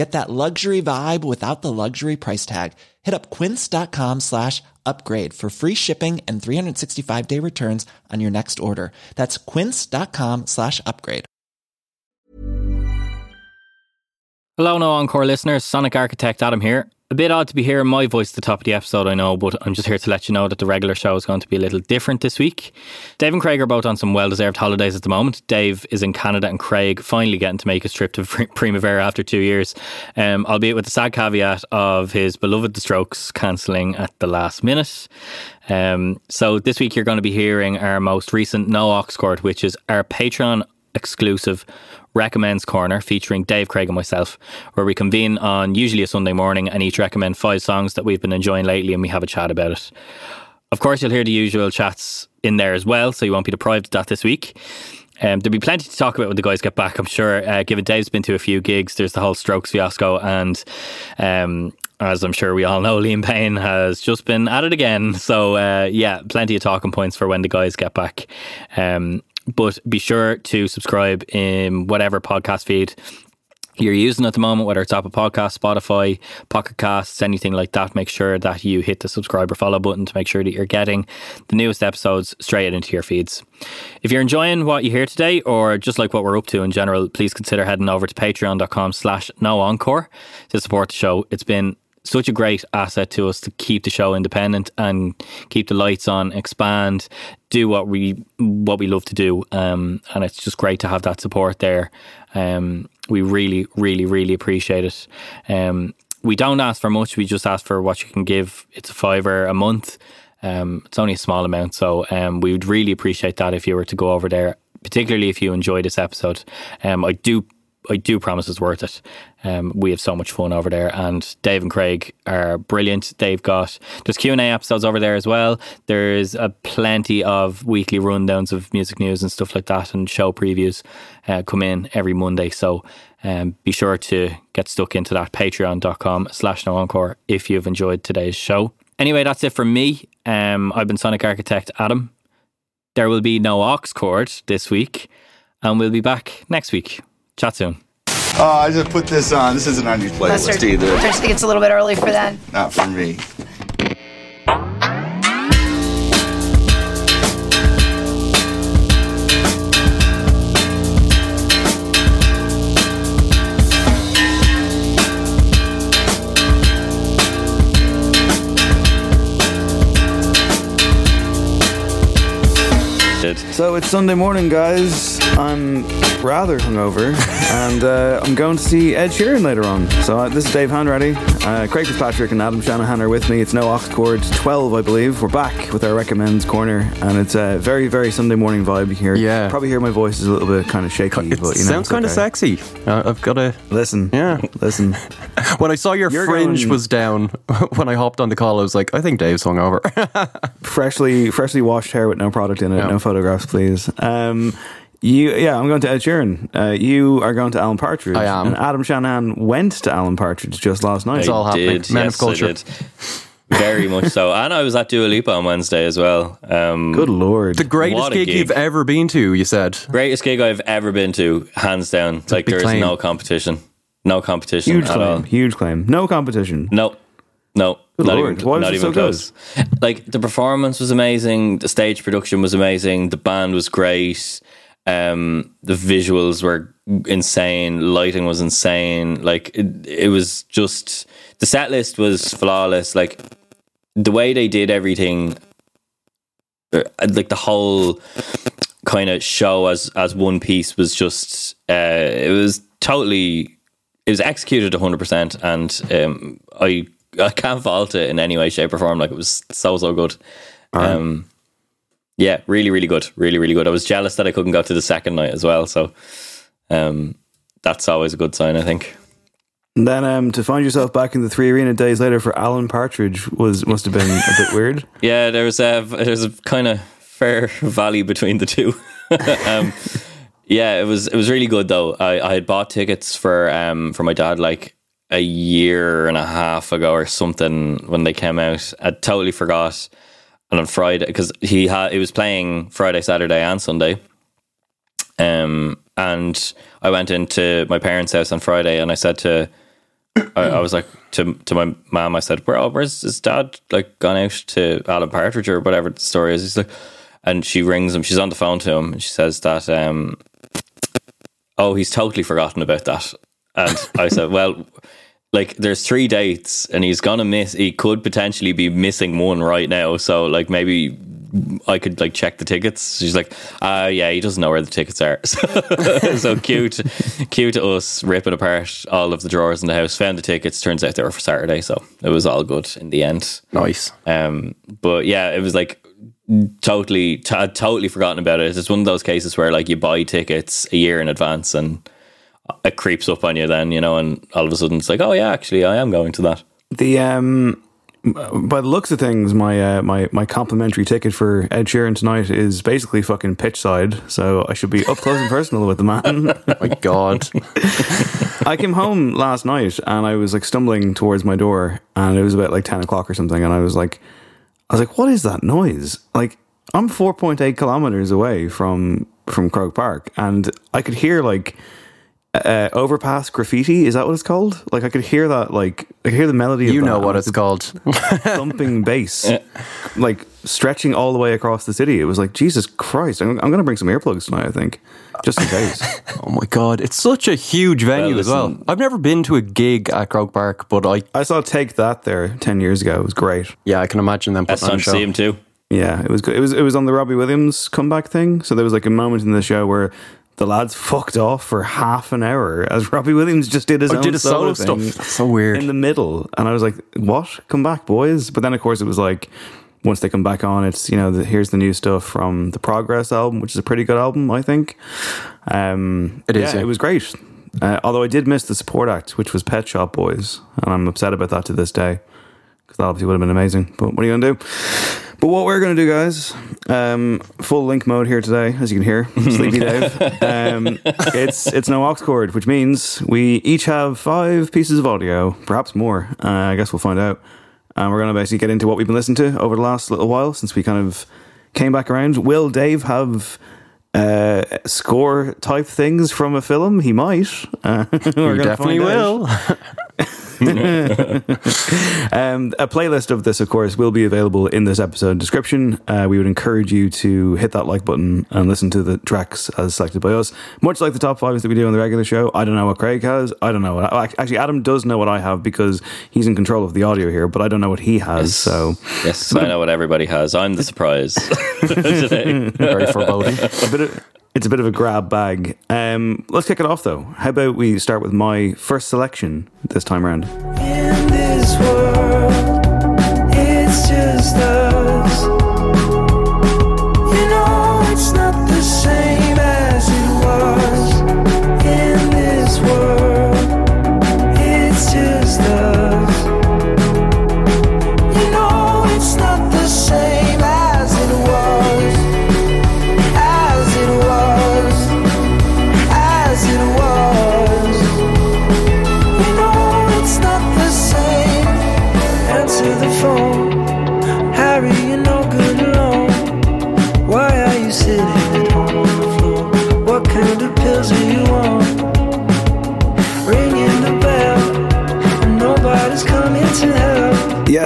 Get that luxury vibe without the luxury price tag. Hit up quince.com slash upgrade for free shipping and 365 day returns on your next order. That's quince.com slash upgrade. Hello, no encore listeners. Sonic Architect Adam here. A bit odd to be hearing my voice at the top of the episode, I know, but I'm just here to let you know that the regular show is going to be a little different this week. Dave and Craig are both on some well deserved holidays at the moment. Dave is in Canada and Craig finally getting to make his trip to Primavera after two years, um, albeit with the sad caveat of his beloved The Strokes cancelling at the last minute. Um, so this week you're going to be hearing our most recent No Aux Cord, which is our Patreon exclusive Recommends Corner featuring Dave Craig and myself, where we convene on usually a Sunday morning and each recommend five songs that we've been enjoying lately and we have a chat about it. Of course, you'll hear the usual chats in there as well, so you won't be deprived of that this week. Um, there'll be plenty to talk about when the guys get back, I'm sure. Uh, given Dave's been to a few gigs, there's the whole Strokes fiasco, and um, as I'm sure we all know, Liam Payne has just been at it again. So, uh, yeah, plenty of talking points for when the guys get back. Um, but be sure to subscribe in whatever podcast feed you're using at the moment, whether it's Apple Podcasts, Spotify, Pocket Casts, anything like that, make sure that you hit the subscribe or follow button to make sure that you're getting the newest episodes straight into your feeds. If you're enjoying what you hear today, or just like what we're up to in general, please consider heading over to patreon.com slash no encore to support the show. It's been such a great asset to us to keep the show independent and keep the lights on, expand, do what we what we love to do, um, and it's just great to have that support there. Um, we really, really, really appreciate it. Um, we don't ask for much; we just ask for what you can give. It's a fiver a month. Um, it's only a small amount, so um, we would really appreciate that if you were to go over there, particularly if you enjoy this episode. Um, I do I do promise it's worth it. Um, we have so much fun over there, and Dave and Craig are brilliant. They've got there's Q and A episodes over there as well. There's a plenty of weekly rundowns of music news and stuff like that, and show previews uh, come in every Monday. So um, be sure to get stuck into that. Patreon.com slash no encore if you've enjoyed today's show. Anyway, that's it from me. Um, I've been Sonic Architect Adam. There will be no aux cord this week, and we'll be back next week. Chat soon. Oh, I just put this on. This isn't on your playlist Lester, either. Don't you think it's a little bit early for that? Not for me. So it's Sunday morning, guys. I'm rather hungover, and uh, I'm going to see Ed Sheeran later on. So uh, this is Dave Hanratty. Uh, Craig Fitzpatrick and Adam Shanahan are with me. It's no aux cord 12, I believe. We're back with our recommends corner, and it's a very, very Sunday morning vibe here. Yeah. Probably hear my voice is a little bit kind of shaky, It but you know, sounds kind of okay. sexy. Uh, I've got to. Listen, Yeah. listen. When I saw your You're fringe going- was down when I hopped on the call, I was like, I think Dave's hungover. freshly freshly washed hair with no product in it. Yeah. No photographs, please. Um, you, yeah, I'm going to Ed Sheeran. Uh, you are going to Alan Partridge. I am. And Adam Shanahan went to Alan Partridge just last night. It's all happening. Did, Men yes, of culture. I did. Very much so. And I was at Dua Lipa on Wednesday as well. Um, Good lord. The greatest gig, gig. you've ever been to, you said. greatest gig I've ever been to, hands down. like big there's claim. no competition. No competition Huge at all. claim. Huge claim. No competition. No, no, Good not lord, even, why not even so good? close. Like the performance was amazing, the stage production was amazing, the band was great, um, the visuals were insane, lighting was insane. Like it, it was just the set list was flawless. Like the way they did everything, uh, like the whole kind of show as as one piece was just uh, it was totally it was executed 100% and um, I I can't fault it in any way shape or form. Like it was so so good. Um yeah really really good. Really really good. I was jealous that I couldn't go to the second night as well. So um that's always a good sign I think. And then um, to find yourself back in the three arena days later for Alan Partridge was must have been a bit weird. Yeah, there's a there's a kind of fair valley between the two. um, yeah, it was it was really good though. I, I had bought tickets for um for my dad like a year and a half ago or something when they came out. I totally forgot. And on Friday, because he had he was playing Friday, Saturday, and Sunday. Um, and I went into my parents' house on Friday, and I said to I, I was like to to my mom. I said, "Where? Oh, where's his dad? Like gone out to Alan Partridge or whatever the story is." He's like, and she rings him. She's on the phone to him, and she says that, um, "Oh, he's totally forgotten about that." And I said, "Well." Like there's three dates and he's gonna miss he could potentially be missing one right now so like maybe I could like check the tickets. She's like, uh yeah, he doesn't know where the tickets are. So, so cute, cute to us ripping apart all of the drawers in the house. Found the tickets. Turns out they were for Saturday, so it was all good in the end. Nice. Um, but yeah, it was like totally, t- totally forgotten about it. It's one of those cases where like you buy tickets a year in advance and it creeps up on you then, you know, and all of a sudden it's like, oh yeah, actually I am going to that. The um, by the looks of things, my uh, my my complimentary ticket for Ed Sheeran tonight is basically fucking pitch side, so I should be up close and personal with the man. My God. I came home last night and I was like stumbling towards my door, and it was about like ten o'clock or something, and I was like, I was like, what is that noise? Like I'm four point eight kilometers away from from Croke Park, and I could hear like uh, overpass graffiti. Is that what it's called? Like I could hear that. Like I could hear the melody. You that, know what it's it's called. thumping bass, like stretching all the way across the city. It was like Jesus Christ. I'm, I'm going to bring some earplugs tonight. I think, just in case. Oh my God. It's such a huge venue Well, as well. I've never been to a gig at Croke Park, but I, I saw Take That there ten years ago. It was great. yeah, I can imagine them That's putting on time a to show. see him too. Yeah, it was good. It was it was on the Robbie Williams comeback thing. So there was like a moment in the show where the lads fucked off for half an hour as Robbie Williams just did his Oh, own did his solo, solo stuff. That's so weird. in the middle, and I was like, "What? Come back, boys!" But then of course it was like. Once they come back on, it's you know the, here's the new stuff from the Progress album, which is a pretty good album, I think. Um, It is, yeah, yeah. it was great. Uh, although I did miss the support act, which was Pet Shop Boys, and I'm upset about that to this day because that obviously would have been amazing. But what are you gonna do? But what we're going to do, guys, um, full link mode here today, as you can hear, Sleepy Dave. Um, it's it's no aux cord, which means we each have five pieces of audio, perhaps more. Uh, I guess we'll find out. And we're going to basically get into what we've been listening to over the last little while since we kind of came back around. Will Dave have uh, score type things from a film? He might. Uh, we're You definitely find out. will. Um, a playlist of this, of course, will be available in this episode description. Uh, we would encourage you to hit that like button and listen to the tracks as selected by us. Much like the top fives that we do on the regular show, I don't know what Craig has. I don't know what. I, actually, Adam does know what I have because he's in control of the audio here, but I don't know what he has. So Yes, I know what everybody has. I'm the surprise today. Very foreboding. a bit of, it's a bit of a grab bag. Um, let's kick it off though. How about we start with my first selection this time around?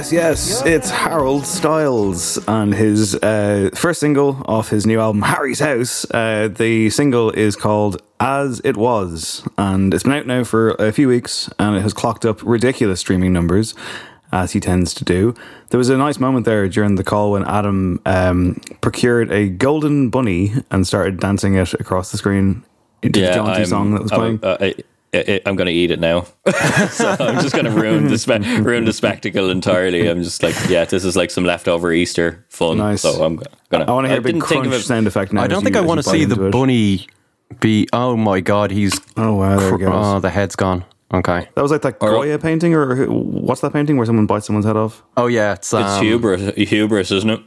Yes, yes, it's Harold Styles and his uh, first single off his new album, Harry's House. Uh, the single is called As It Was, and it's been out now for a few weeks, and it has clocked up ridiculous streaming numbers, as he tends to do. There was a nice moment there during the call when Adam um, procured a golden bunny and started dancing it across the screen into the jaunty I'm- song that was playing. uh, I, I, I'm going to eat it now, so I'm just going to ruin the spe- ruin the spectacle entirely. I'm just like, yeah, this is like some leftover Easter fun. Nice. So I'm gonna. I want to hear a big didn't of crunch it- sound effect now. I don't think you- I want to see the it. bunny be. Oh my god, he's. Oh wow, there it goes. Oh, the head's gone. Okay. That was like that Goya painting, or who- what's that painting where someone bites someone's head off? Oh yeah, it's, um, It's hubris, hubris, isn't it?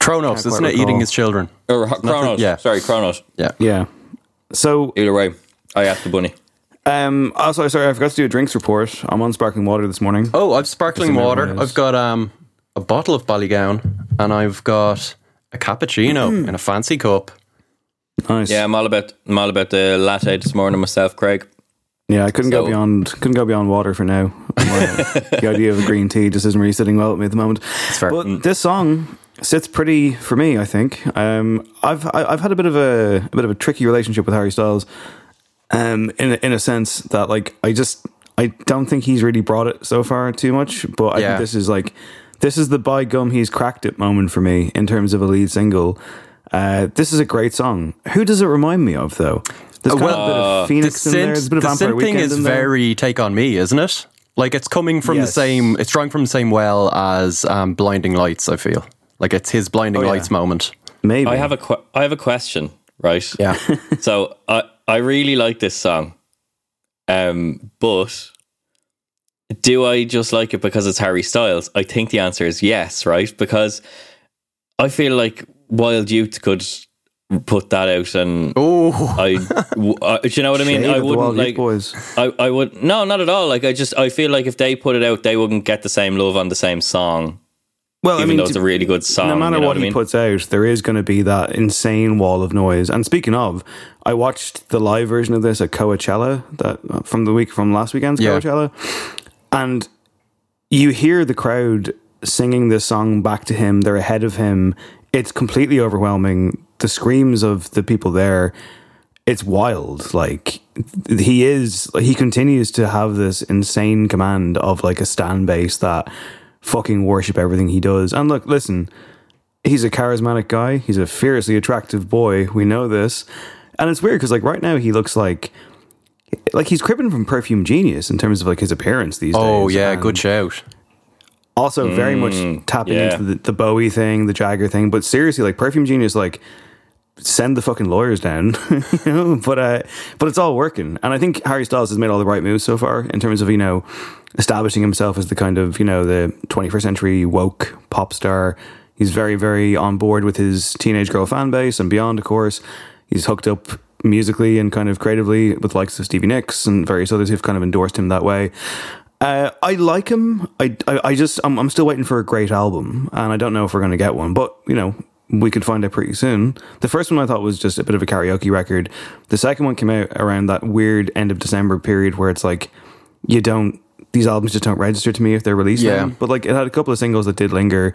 Kronos, isn't quite it? Eating his children. Or Chronos? yeah. sorry, Chronos. Yeah. Yeah. So, Either way, I asked the bunny. Um, also, sorry, I forgot to do a drinks report. I'm on sparkling water this morning. Oh, I've sparkling water. I've got um a bottle of Ballygowan, and I've got a cappuccino Mm. in a fancy cup. Nice. Yeah, I'm all about I'm all about the latte this morning myself, Craig. Yeah, I couldn't go beyond couldn't go beyond water for now. the idea of a green tea just isn't really sitting well with me at the moment. fair. But this song sits pretty for me. I think um, I've I- I've had a bit of a, a bit of a tricky relationship with Harry Styles, um, in a, in a sense that like I just I don't think he's really brought it so far too much. But I Yeah. think this is like this is the by gum he's cracked it moment for me in terms of a lead single. Uh, this is a great song. Who does it remind me of though? There's kind of a bit of Phoenix the in there. There's a bit of the Vampire synth thing Weekend is very take on me, isn't it? Like it's coming from the same. It's drawing from the same well as um, Blinding Lights. I feel like it's his Blinding Oh, yeah. Lights moment. maybe. I have a que- I have a question, right? Yeah. so I I really like this song, um, but do I just like it because it's Harry Styles? I think the answer is yes, right? Because I feel like Wild Youth could put that out, and Oh, I, uh, do you know what I mean? Shade I wouldn't Wild like. Boys. I, I would no, not at all. Like I just I feel like if they put it out, they wouldn't get the same love on the same song, Well, even though it's a really good song. no matter you know what I he mean? puts out, there is going to be that insane wall of noise. And speaking of, I watched the live version of this at Coachella that uh, from the week from last weekend's Yeah. Coachella, and you hear the crowd singing this song back to him. They're ahead of him. It's completely overwhelming. The screams of the people there. It's wild. Like he is. He continues to have this insane command of like a stand base that fucking worship everything he does. And look, listen, he's a charismatic guy. He's a fiercely attractive boy. We know this. And it's weird because like right now he looks like like he's cribbing from Perfume Genius in terms of like his appearance these days. oh yeah, And good shout. Also, very much tapping yeah. into the, the Bowie thing, the Jagger thing. But seriously, like Perfume Genius, like send the fucking lawyers down, you know. But uh, but it's all working, and I think Harry Styles has made all the right moves so far in terms of you know establishing himself as the kind of you know the 21st century woke pop star. He's very very on board with his teenage girl fan base and beyond. Of course, he's hooked up musically and kind of creatively with likes of Stevie Nicks and various others who've kind of endorsed him that way. Uh, I like him. I, I, I just, I'm, I'm still waiting for a great album, and I don't know if we're going to get one. But you know, we could find out pretty soon. The first one I thought was just a bit of a karaoke record. The second one came out around that weird end of December period where it's like you don't. These albums just don't register to me if they're released. Yeah. now. but like it had a couple of singles that did linger.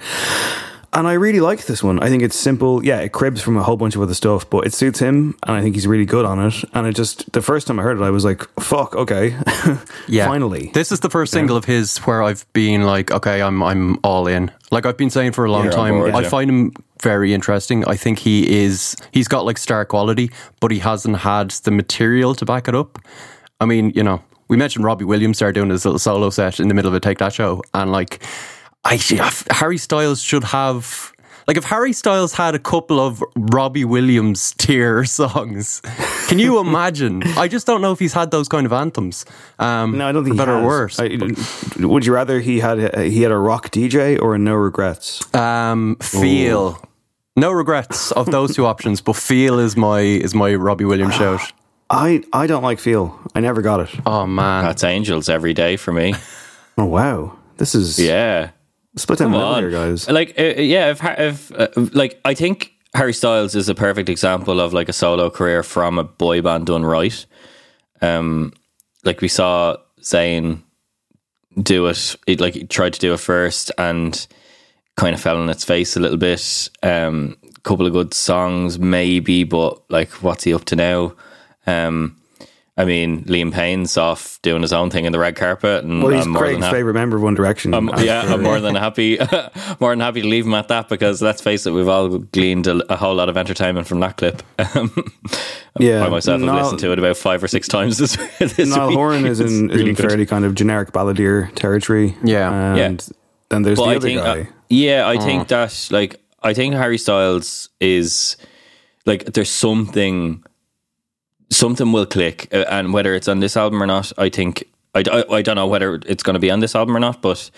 And I really like this one. I think it's simple. Yeah, it cribs from a whole bunch of other stuff, but it suits him, and I think he's really good on it. And it just the first time I heard it, I was like, "Fuck, okay, Yeah, finally." This is the first single of his where I've been like, okay, I'm I'm all in. Like I've been saying for a long You're time, board, I yeah. find him very interesting. I think he is. He's got like star quality, but he hasn't had the material to back it up. I mean, you know, we mentioned Robbie Williams started doing his little solo set in the middle of a Take That show, and like, I Harry Styles should have. Like if Harry Styles had a couple of Robbie Williams tier songs, can you imagine? I just don't know if he's had those kind of anthems. Um, No, I don't think for he better or worse. I- would you rather he had a, he had a rock DJ or a no regrets? Um, feel. No regrets of those two options, but feel is my is my Robbie Williams shout. I I don't like feel. I never got it. Oh man, That's Angels every day for me. Oh wow, this is Yeah. Split down Come on, here, guys. Like, uh, uh, yeah, if, if uh, like, I think Harry Styles is a perfect example of like a solo career from a boy band done right. Um, like we saw Zayn do it. It like he tried to do it first and kind of fell on its face a little bit. Um, couple of good songs, maybe, but like, what's he up to now? Um, I mean, Liam Payne's off doing his own thing in the red carpet, and Well, he's I'm more Craig's happy. favourite member of One Direction. Um, yeah, I'm more than happy, more than happy to leave him at that because let's face it, we've all gleaned a, a whole lot of entertainment from that clip. Um, Yeah, I myself have listened to it about five or six times this, this Niall week. Horan is It's in, is in fairly kind of generic balladeer territory. Yeah. and then there's But the I other think, guy. uh, yeah, I think that like I think Harry Styles is like there's something something will click, uh, and whether it's on this album or not, I think I, I, I don't know whether it's going to be on this album or not, but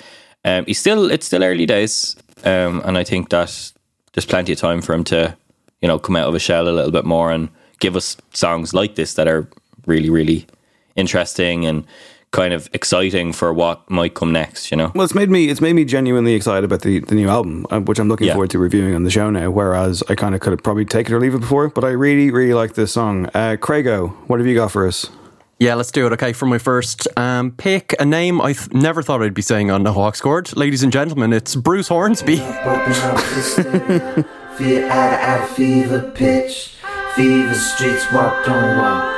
um, he's still it's still early days, um, and I think that there's plenty of time for him to you know come out of a shell a little bit more and give us songs like this that are really really interesting and kind of exciting for what might come next. You know. Well, it's made me it's made me genuinely excited about the, the new album, uh, which I'm looking Yeah. forward to reviewing on the show now. Whereas I kind of could have probably taken it or leave it before, but I really really like this song. Uh, Craigo, what have you got for us? Yeah, let's do it. Okay, for my first um, pick, a name I th- never thought I'd be saying on the Aux Cord. Ladies and gentlemen, it's Bruce Hornsby. Open up the stair, fear at at fever pitch, fever streets walk don't walk,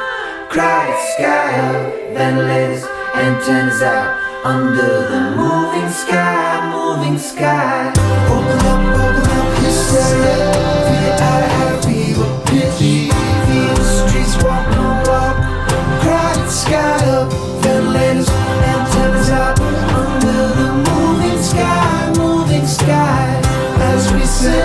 cry sky up, ventilators, antennas out, under the moving sky, moving sky. Open up, open up out, under the moving sky, moving sky.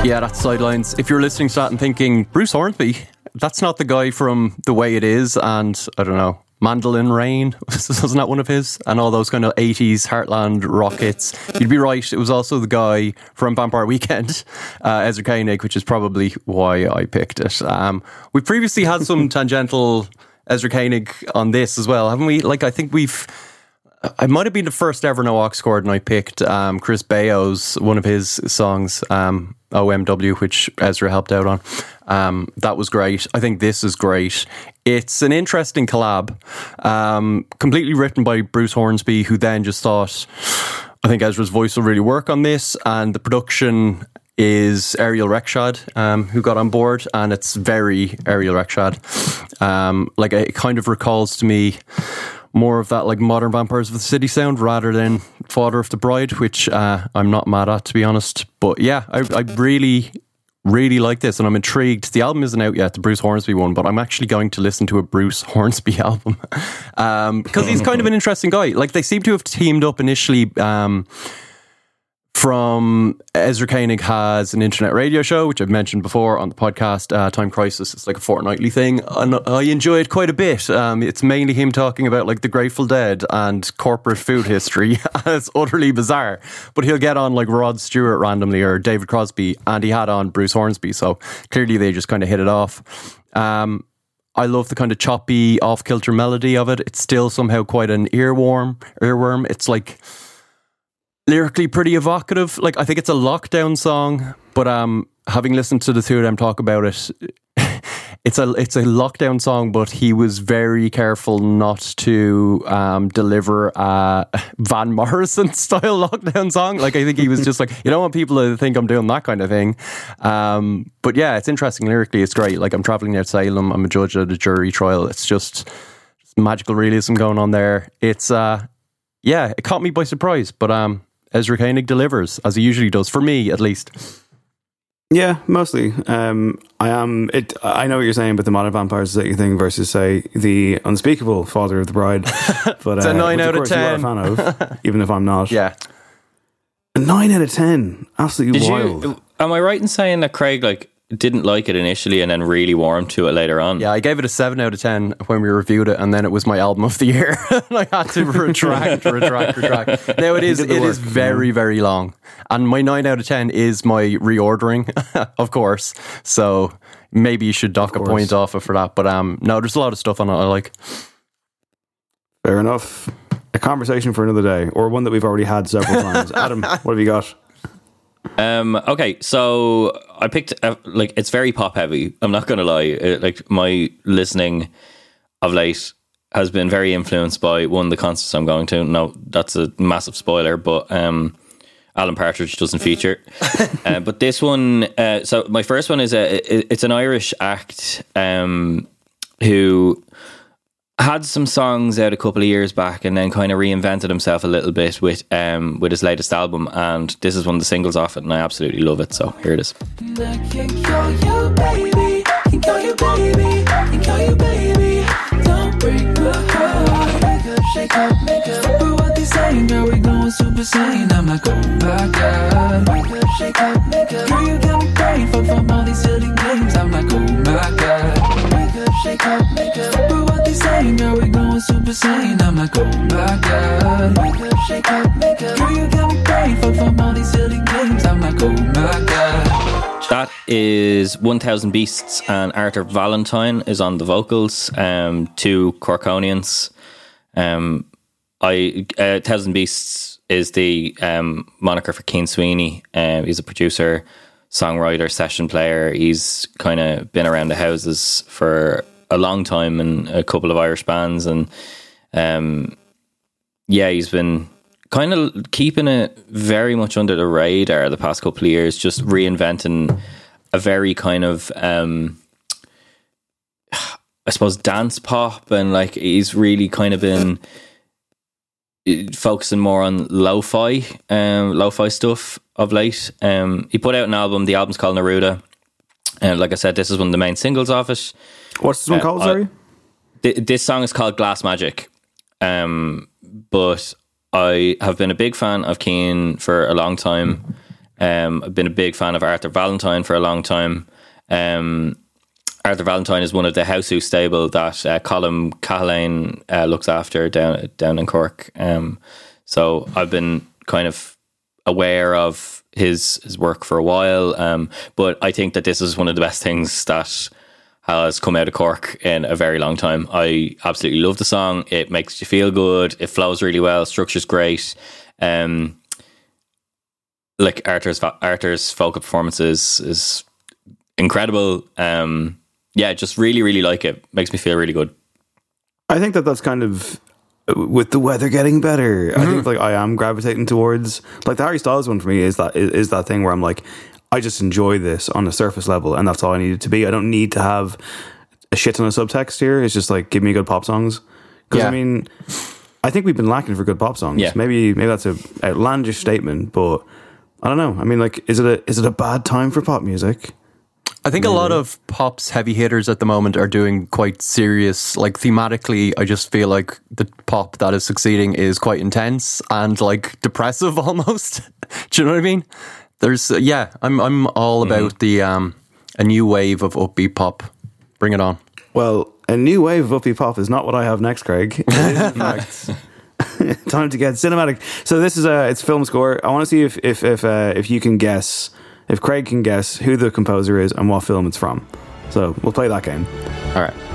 Yeah, that's Sidelines. If you're listening to that and thinking, Bruce Hornsby, that's not the guy from The Way It Is and, I don't know, Mandolin Rain, wasn't that one of his? And all those kind of 80s Heartland rockets. You'd be right, it was also the guy from Vampire Weekend, uh, Ezra Koenig, which is probably why I picked it. Um, we previously had some tangential Ezra Koenig on this as well, haven't we? Like, I think we've. I might have been the first ever no aux cord, and I picked um, Chris Baio's one of his songs, um, OMW, which Ezra helped out on. Um, that was great. I think this is great. It's an interesting collab, um, completely written by Bruce Hornsby, who then just thought, I think Ezra's voice will really work on this, and the production is Ariel Rechtshaid, um, who got on board, and it's very Ariel Rechtshaid. Um, like it kind of recalls to me more of that like modern vampires of the city sound rather than father of the bride which uh, i'm not mad at to be honest. But yeah I, I really really like this and i'm intrigued. The album isn't out yet the bruce hornsby one but i'm actually going to listen to a bruce hornsby album um, because he's kind of an interesting guy. Like they seem to have teamed up initially um, from Ezra Koenig has an internet radio show, which I've mentioned before on the podcast, uh, Time Crisis. It's like a fortnightly thing, and I enjoy it quite a bit. Um, it's mainly him talking about like the Grateful Dead and corporate food history. it's utterly bizarre, but he'll get on like Rod Stewart randomly or David Crosby, and he had on Bruce Hornsby. So clearly they just kind of hit it off. Um, I love the kind of choppy, off kilter melody of it. It's still somehow quite an earworm. Earworm. It's like lyrically pretty evocative. Like I think it's a lockdown song, but um, having listened to the two of them talk about it, it's a it's a lockdown song. But he was very careful not to um, deliver a Van Morrison style lockdown song. Like I think he was just like, you don't want people to think I'm doing that kind of thing. Um, but yeah, it's interesting lyrically. It's great. Like I'm traveling near Salem. I'm a judge at a jury trial. It's just magical realism going on there. It's uh, yeah, it caught me by surprise, but um. Ezra Koenig delivers as he usually does for me, at least. Yeah, mostly. Um, I am. It. I know what you're saying about the modern vampires is that you thing versus say the unspeakable father of the bride. But It's a uh, nine which, out of course, you are a 10. fan of, even if I'm not. Yeah, a nine out of ten. Absolutely Did wild. you? Am I right in saying that Craig like didn't like it initially and then really warmed to it later on? yeah. I gave it a seven out of ten when we reviewed it, and then it was my album of the year. and I had to retract, retract, retract. Now it is. did It the is very, very long, and my nine out of ten is my reordering, of course. So maybe you should dock a point off it for that. But um, no, there's a lot of stuff on it I like. Fair enough. A conversation for another day, or one that we've already had several times. Adam, what have you got? Um. Okay. So I picked uh, like it's very pop heavy. I'm not gonna lie. Uh, like my listening of late has been very influenced by one of the concerts I'm going to. No, that's a massive spoiler, but um, Alan Partridge doesn't feature. uh, but this one, uh, so my first one is a it's an Irish act um, who had some songs out a couple of years back and then kind of reinvented himself a little bit with um, with his latest album and this is one of the singles off it and I absolutely love it so here it is shake up, make up. What they saying, girl, we going super sane. I'm like, oh my god. Make up. Shake up, make up. Girl, you got me praying, fuck from all these silly games. I'm like, oh my god. That is 1000 Beasts, and Arthur Valentine is on the vocals. Um, two Corkonians. Um, I uh, Thousand Beasts is the um, moniker for Cian Sweeney. Um, he's a producer, songwriter, session player. He's kind of been around the houses for a long time in a couple of Irish bands, and um, yeah, he's been kind of keeping it very much under the radar the past couple of years, just reinventing a very kind of um, I suppose dance pop and like he's really kind of been focusing more on lo-fi um lo-fi stuff of late. Um he put out an album the album's called Neruda. And like I said this is one of the main singles off it. What's this one uh, called sorry? Th- this song is called Glass Magic. Um but I have been a big fan of Cian for a long time. Um I've been a big fan of Arthur Valentine for a long time. Um Arthur Valentine is one of the house who stable that uh, Cahalane uh, looks after down down in Cork. Um, so I've been kind of aware of his his work for a while, um, but I think that this is one of the best things that has come out of Cork in a very long time. I absolutely love the song. It makes you feel good. It flows really well. Structure's great. Um, like Arthur's Arthur's vocal performances is incredible. Um, yeah, just really, really like it. Makes me feel really good. I think that that's kind of with the weather getting better. Mm-hmm. I think like I am gravitating towards like the Harry Styles one for me is that is, is that thing where I'm like I just enjoy this on a surface level, and that's all I need it to be. I don't need to have a shit ton of subtext here. It's just like give me good pop songs. Because yeah. I mean, I think we've been lacking for good pop songs. Yeah. Maybe maybe that's a outlandish statement, but I don't know. I mean, like, is it a is it a bad time for pop music? I think a lot of pop's heavy hitters at the moment are doing quite serious. Like thematically, I just feel like the pop that is succeeding is quite intense and like depressive almost. Do you know what I mean? There's uh, yeah, I'm I'm all mm. about the um a new wave of upbeat pop. Bring it on. Well, a new wave of upbeat pop is not what I have next, Craig. time to get cinematic. So this is a it's film score. I want to see if if if uh, if you can guess if Craig can guess who the composer is and what film it's from. So we'll play that game. All right.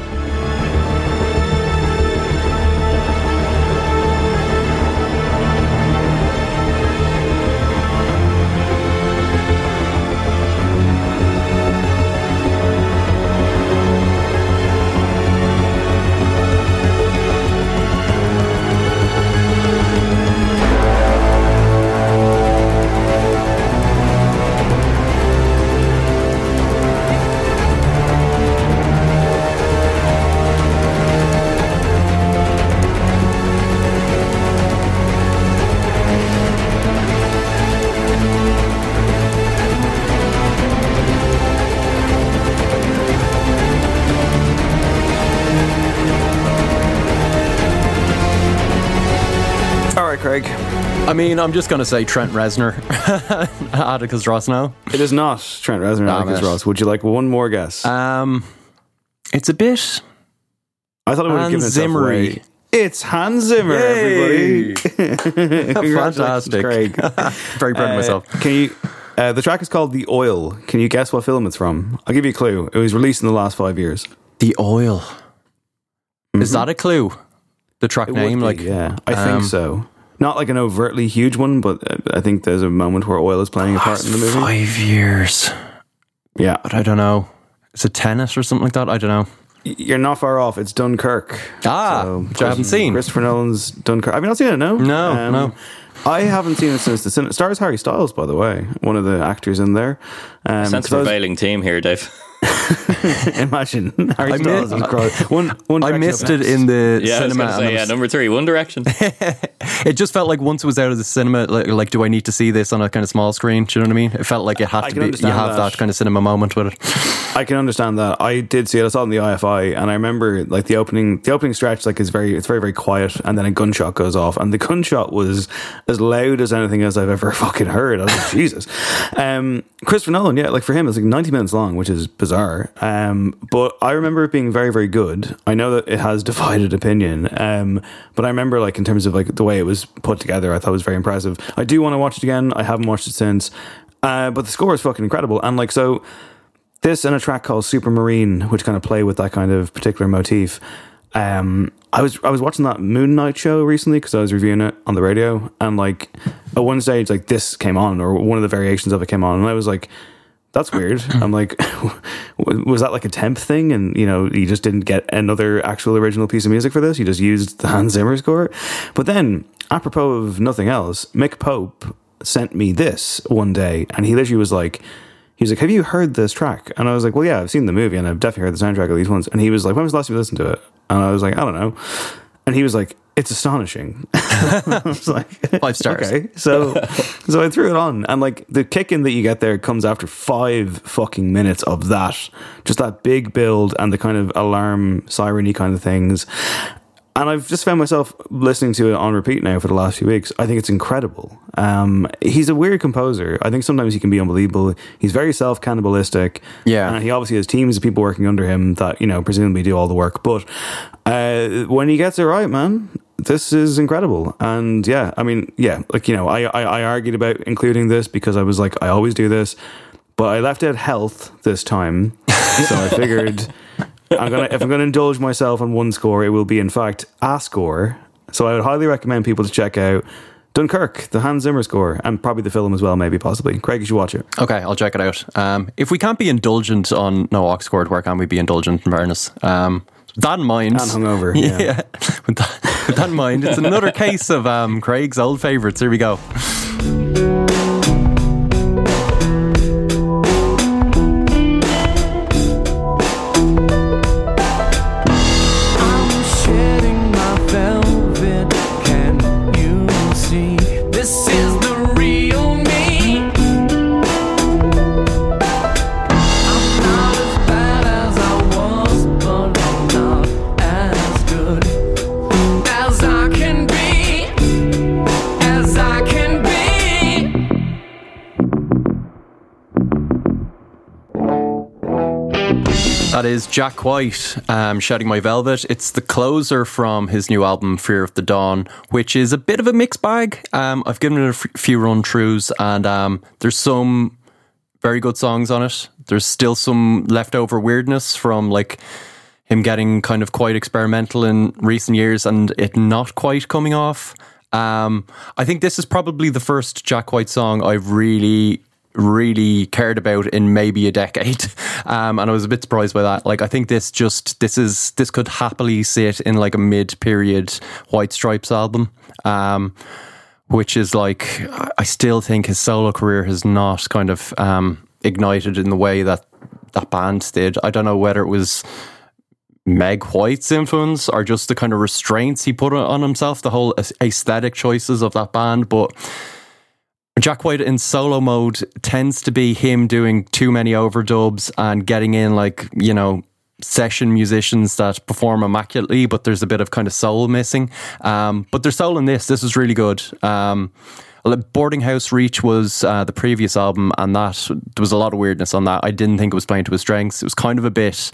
Mean, I'm just going to say Trent Reznor, Atticus Ross now. It is not Trent Reznor, Atticus Ross. Would you like one more guess? Um, it's a bit. I thought it would have given itself away. It's Hans Zimmer, Yay! everybody. Fantastic. Craig. Very proud uh, of myself. Can you? Uh, the track is called The Oil. Can you guess what film it's from? I'll give you a clue. It was released in the last five years. The Oil. Mm-hmm. Is that a clue? The track it name, be, like yeah, I um, think so. Not like an overtly huge one, but uh, I think there's a moment where oil is playing a part in the movie. Five years. Yeah. But I don't know. Is it tennis or something like that? I don't know. You're not far off. It's Dunkirk. Ah, which I haven't seen. Christopher Nolan's Dunkirk. Have you not seen it? No, Um, No, no. I haven't seen it since the cinema. Stars Harry Styles, by the way, one of the actors in there. Um, Sense 'cause I was- prevailing team here, Dave. Imagine Harry I Styles. mi- is one, one I missed it next. in the Yeah, I was cinema. going to and say, yeah, number three, One Direction. it just felt like once it was out of the cinema, like, like, do I need to see this on a kind of small screen? Do you know what I mean? It felt like it had I to be. You have that. that. kind of cinema moment with it. I can understand that. I did see it. I saw it in the IFI, and I remember like the opening. The opening stretch, like, is very, it's very, very quiet, and then a gunshot goes off, and the gunshot was as loud as anything else I've ever fucking heard. I was like, Jesus. Um, Christopher Nolan, yeah, like for him, it's like ninety minutes long, which is bizarre. Um, but I remember it being very, very good. I know that it has divided opinion, um, but I remember like in terms of like the way it was put together, I thought it was very impressive. I do want to watch it again. I haven't watched it since, uh, but the score is fucking incredible, and like so this and a track called Supermarine, which kind of play with that kind of particular motif. Um, I was I was watching that Moon Knight show recently because I was reviewing it on the radio, and like at one stage, like this came on, or one of the variations of it came on, and I was like, "That's weird." I'm like, "Was that like a temp thing?" And you know, you just didn't get another actual original piece of music for this. You just used the Hans Zimmer score. But then, apropos of nothing else, Mick Pope sent me this one day, and he literally was like. He was like, "Have you heard this track?" And I was like, "Well, yeah, I've seen the movie and I've definitely heard the soundtrack of these ones. And he was like, "When was the last time you listened to it?" And I was like, "I don't know." And he was like, "It's astonishing." I was like, Five stars. Okay, so so I threw it on, and like the kick in that you get there comes after five fucking minutes of that, just that big build and the kind of alarm sireny kind of things. And I've just found myself listening to it on repeat now for the last few weeks. I think it's incredible. Um, he's a weird composer. I think sometimes he can be unbelievable. He's very self cannibalistic. Yeah. And he obviously has teams of people working under him that, you know, presumably do all the work. But uh, when he gets it right, man, this is incredible. And yeah, I mean, yeah, like, you know, I, I, I argued about including this because I was like, I always do this. But I left out health this time. So I figured. I'm gonna if I'm gonna indulge myself on one score, it will be in fact a score. So I would highly recommend people to check out Dunkirk, the Hans Zimmer score, and probably the film as well, maybe possibly. Craig, you should watch it. Okay, I'll check it out. Um, if we can't be indulgent on No Aux Cord, where can we be indulgent in fairness? Um, that in mind, And hungover, yeah. with, that, with that in mind, it's another case of um, Craig's old favourites. Here we go. That is Jack White, um, Shedding My Velvet. It's the closer from his new album, Fear of the Dawn, which is a bit of a mixed bag. Um, I've given it a f- few run throughs, and um, there's some very good songs on it. There's still some leftover weirdness from like him getting kind of quite experimental in recent years and it not quite coming off. Um, I think this is probably the first Jack White song I've really, really cared about in maybe a decade. Um, and I was a bit surprised by that. Like, I think this just, this is, this could happily sit in like a mid period White Stripes album. Um, which is like I still think his solo career has not kind of um, ignited in the way that that band did. I don't know whether it was Meg White's influence or just the kind of restraints he put on himself, the whole aesthetic choices of that band, but. Jack White in solo mode tends to be him doing too many overdubs and getting in like, you know, session musicians that perform immaculately, but there's a bit of kind of soul missing. Um, but there's soul in this. This is really good. Um, Boarding House Reach was uh, the previous album, and that there was a lot of weirdness on that. I didn't think it was playing to his strengths. It was kind of a bit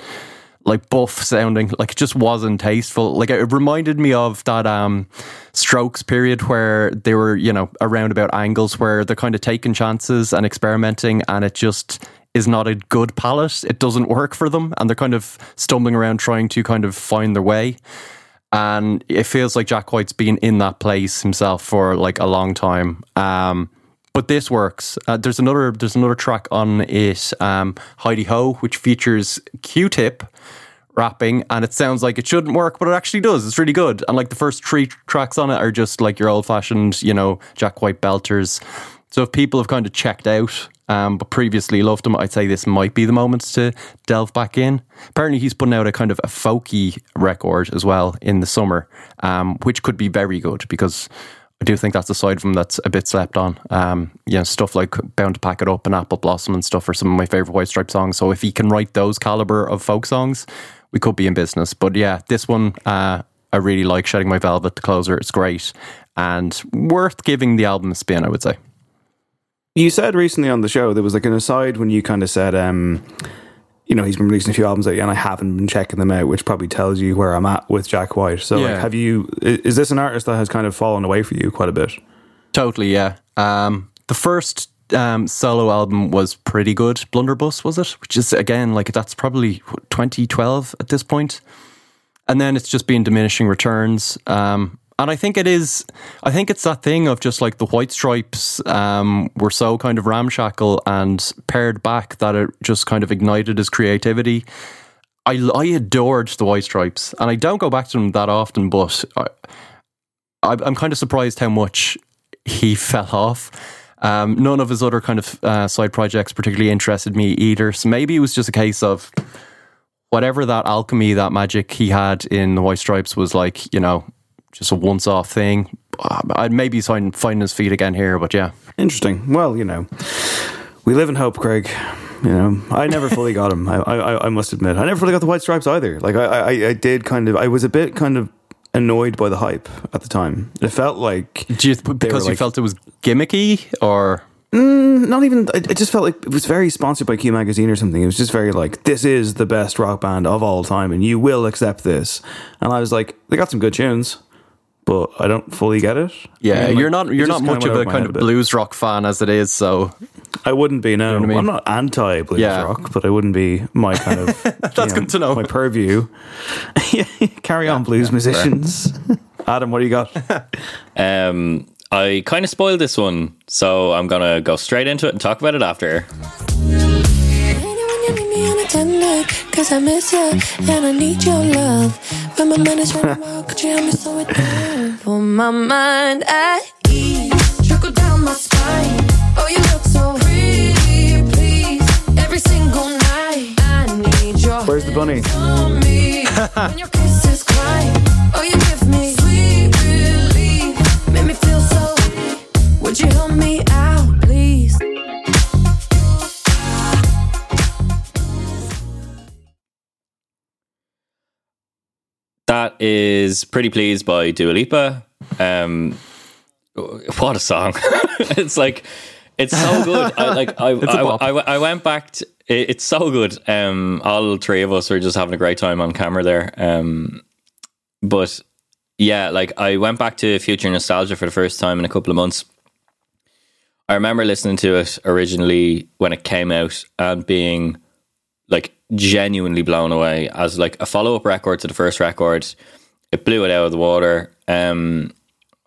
like buff sounding, like it just wasn't tasteful. Like it reminded me of that um, Strokes period where they were, you know, around about angles where they're kind of taking chances and experimenting, and it just is not a good palette. It doesn't work for them, and they're kind of stumbling around trying to kind of find their way. And it feels like Jack White's been in that place himself for like a long time. Um, but this works. Uh, there's another there's another track on it, um, Hi-De-Ho, which features Q-Tip, rapping and it sounds like it shouldn't work, but it actually does. It's really good. And like the first three tracks on it are just like your old fashioned, you know, Jack White belters. So if people have kind of checked out, um, but previously loved him, I'd say this might be the moment to delve back in. Apparently, he's putting out a kind of a folky record as well in the summer, um, which could be very good because I do think that's a side of him that's a bit slept on. Um, you know, stuff like Bound to Pack It Up and Apple Blossom and stuff are some of my favourite White Stripe songs. So if he can write those calibre of folk songs, we could be in business. But yeah, this one, uh, I really like Shedding My Velvet, the closer. It's great and worth giving the album a spin, I would say. You said recently on the show there was like an aside when you kind of said, um, you know, he's been releasing a few albums and I haven't been checking them out, which probably tells you where I'm at with Jack White. So, Yeah. like, have you? Is this an artist that has kind of fallen away for you quite a bit? Totally, yeah. Um, the first um, solo album was pretty good. Blunderbuss was it? Which is again like that's probably 2012 at this point, and then it's just been diminishing returns. Um, and I think it is. I think it's that thing of just like the White Stripes um, were so kind of ramshackle and pared back that it just kind of ignited his creativity. I, I adored the White Stripes, and I don't go back to them that often, but I, I'm kind of surprised how much he fell off. Um, none of his other kind of uh, side projects particularly interested me either. So maybe it was just a case of whatever that alchemy, that magic he had in the White Stripes was like, you know, just a once off thing. Um, I'd maybe find finding his feet again here, but yeah. Interesting. Well, you know, we live in hope, Craig. You know, I never fully got him. I, I, I must admit, I never fully got the White Stripes either. Like, I, I, I did kind of. I was a bit kind of annoyed by the hype at the time. It felt like Do you, because you like- felt it was gimmicky or Mm, not even. I, I just felt like it was very sponsored by Q Magazine or something. It was just very like, this is the best rock band of all time, and you will accept this. And I was like, they got some good tunes, but I don't fully get it. yeah, And, like, you're not you're not much of a kind head of bit. blues rock fan as it is. So I wouldn't be. No, what I mean? I'm not anti blues Yeah. rock, but I wouldn't be my kind of. That's good to know. My purview. Carry on, blues musicians. Adam, what do you got? Um, I kind of spoiled this one, so I'm gonna go straight into it and talk about it after. Cause I miss you and I need your love. When my mind is running wild, could you help me slow it down? For my mind at ease, trickle down my spine. Oh, you look so pretty, please. Every single night, I need your Where's the bunny? me. when your kisses cry, oh, you give me sweet relief. Make me feel so. Would you help me out, That is Pretty Please by Dua Lipa. Um, what a song. it's like, it's so good. I, like, I, I. I, I went back to, it- it's so good. Um, all three of us were just having a great time on camera there. Um, but yeah, like I went back to Future Nostalgia for the first time in a couple of months. I remember listening to it originally when it came out and being like genuinely blown away as like a follow up record to the first record. It blew it out of the water. Um,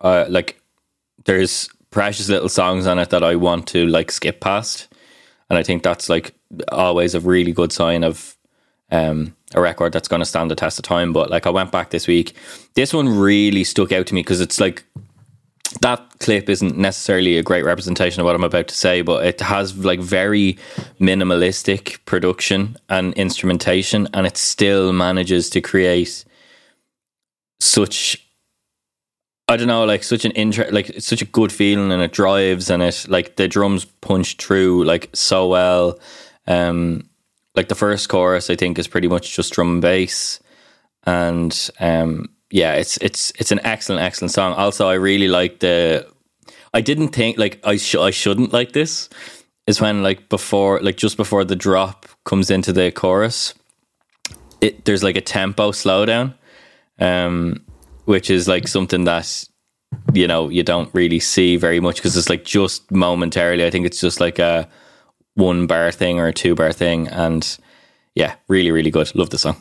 uh, like there's precious little songs on it that I want to like skip past, and I think that's like always a really good sign of um, a record that's going to stand the test of time. But like I went back this week, this one really stuck out to me because it's like that clip isn't necessarily a great representation of what I'm about to say, but it has like very minimalistic production and instrumentation, and it still manages to create such I don't know, like such an interest, like such a good feeling, and it drives, and it like the drums punch through like so well. Um, like the first chorus, I think is pretty much just drum and bass, and um, yeah, it's it's it's an excellent, excellent song. Also, I really like the. I didn't think like I sh- I shouldn't like this. Is when like before, like just before the drop comes into the chorus, it there's like a tempo slowdown, um, which is like something that you know you don't really see very much because it's like just momentarily. I think it's just like a one bar thing or a two bar thing, and yeah, really, really good. Love the song.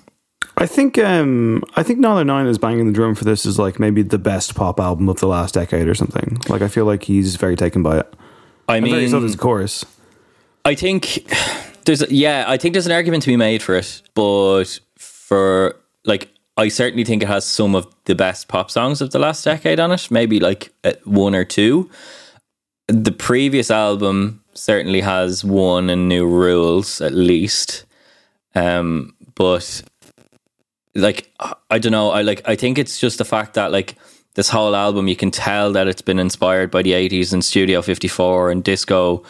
I think um I think Nine Nine is banging the drum for this is like maybe the best pop album of the last decade or something. Like I feel like he's very taken by it. I very mean, so does chorus. I think there's yeah, I think there's an argument to be made for it, but for like I certainly think it has some of the best pop songs of the last decade on it. Maybe like uh, one or two. The previous album certainly has one and new rules at least. Um, but like I don't know. I like I think it's just the fact that like this whole album, you can tell that it's been inspired by the '80s and Studio 54 and disco.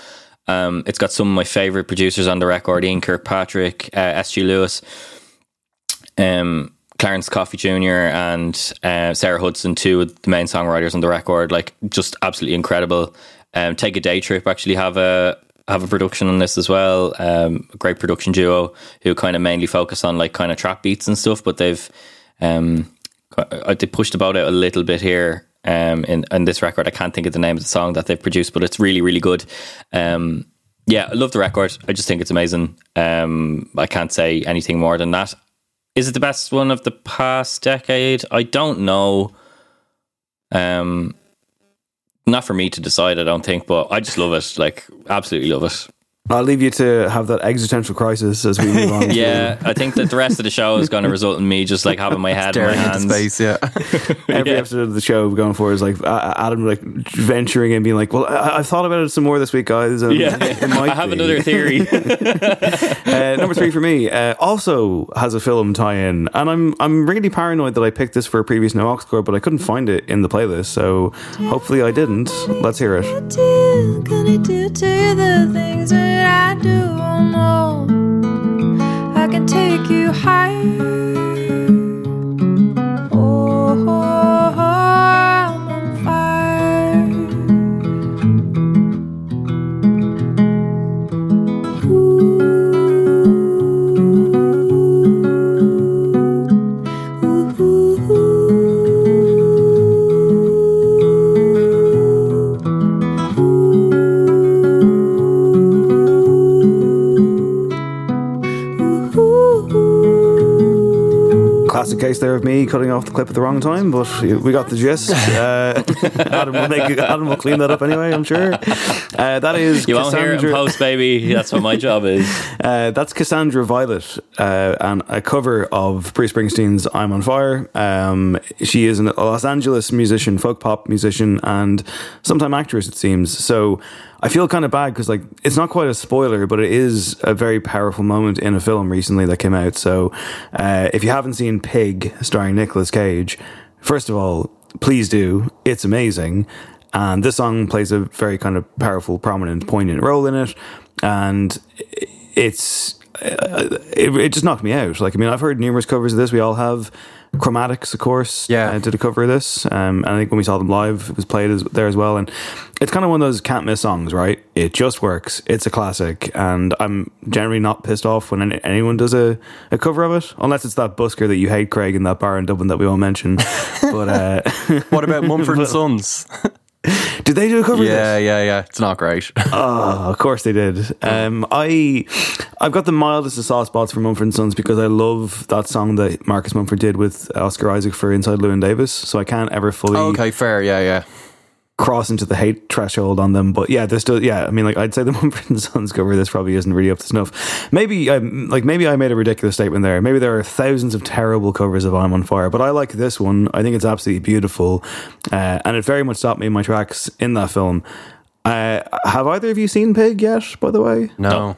Um, it's got some of my favorite producers on the record: Ian Kirkpatrick, uh, S.G. Lewis, um, Clarence Coffee Jr. and uh, Sarah Hudson, two of the main songwriters on the record. Like, just absolutely incredible. Um, Take A Daytrip. Actually, have a have a production on this as well. Um, a great production duo who kind of mainly focus on like kind of trap beats and stuff, but they've um, they pushed about it a little bit here um, in, in this record. I can't think of the name of the song that they've produced, but it's really, really good. Um, yeah, I love the record. I just think it's amazing. Um, I can't say anything more than that. Is it the best one of the past decade? I don't know. Um, not for me to decide, I don't think, but I just love it. Like, absolutely love it. I'll leave you to have that existential crisis as we move on. yeah, I think that the rest of the show is going to result in me just like having my head in my hands. space, yeah. Every Yeah. episode of the show going forward is like Adam like venturing and being like, "Well, I- I've thought about it some more this week, guys." And Yeah, I have be." another theory. uh, number three for me uh, also has a film tie-in, and I'm I'm really paranoid that I picked this for a previous No Aux Cord, but I couldn't find it in the playlist, so hopefully I didn't. Let's hear it. That I do? Oh Classic case there of me cutting off the clip at the wrong time, but we got the gist. Uh, Adam will make Adam will clean that up anyway. I'm sure. Uh, that is You won't hear it in Cassandra- post, baby. That's what my job is. Uh, that's Cassandra Violet uh, and a cover of Bruce Springsteen's "I'm on Fire." Um, she is a Los Angeles musician, folk pop musician, and sometime actress. It seems so. I feel kind of bad because like it's not quite a spoiler, but it is a very powerful moment in a film recently that came out. So uh, if you haven't seen Pig, starring Nicolas Cage, first of all, please do. It's amazing. And this song plays a very kind of powerful, prominent, poignant role in it. And it's uh, it, it just knocked me out. Like, I mean, I've heard numerous covers of this. We all have. Chromatics, of course, yeah, uh, did a cover of this. Um, and I think when we saw them live, it was played as, there as well. And it's kind of one of those can't miss songs, right? It just works. It's a classic, and I'm generally not pissed off when any, anyone does a, a cover of it, unless it's that busker that you hate, Craig, in that bar in Dublin that we won't mention. but uh, what about Mumford and Sons? Did they do a cover? Yeah, yeah, yeah. It's not great. oh, of course they did. Um, I, I've got the mildest of soft spots for Mumford and Sons because I love that song that Marcus Mumford did with Oscar Isaac for Inside Llewyn Davis. So I can't ever fully okay, fair. Yeah, yeah. Cross into the hate threshold on them. But yeah, there's still yeah. I mean, like I'd say the Mumford and Sons cover this probably isn't really up to snuff. Maybe um, like maybe I made a ridiculous statement there. Maybe there are thousands of terrible covers of I'm on Fire, but I like this one. I think it's absolutely beautiful, uh, and it very much stopped me in my tracks in that film. Uh, have either of you seen Pig yet? By the way, No.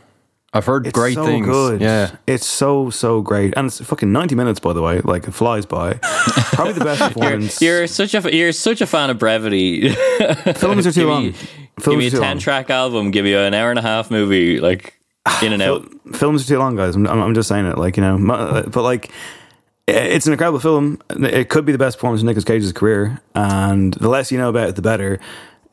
I've heard it's great so things. Good. Yeah. it's so so great, and it's fucking ninety minutes. By the way, like it flies by. Probably the best performance. You're such a you're such a fan of brevity. Films are too Give long. me- Films give me a ten long. track album. Give you an hour and a half movie. Like in and out. films are too long, guys. I'm, I'm I'm just saying it, like you know, uh, but like it's an incredible film. It could be the best performance in Nicolas Cage's career, and the less you know about it, the better.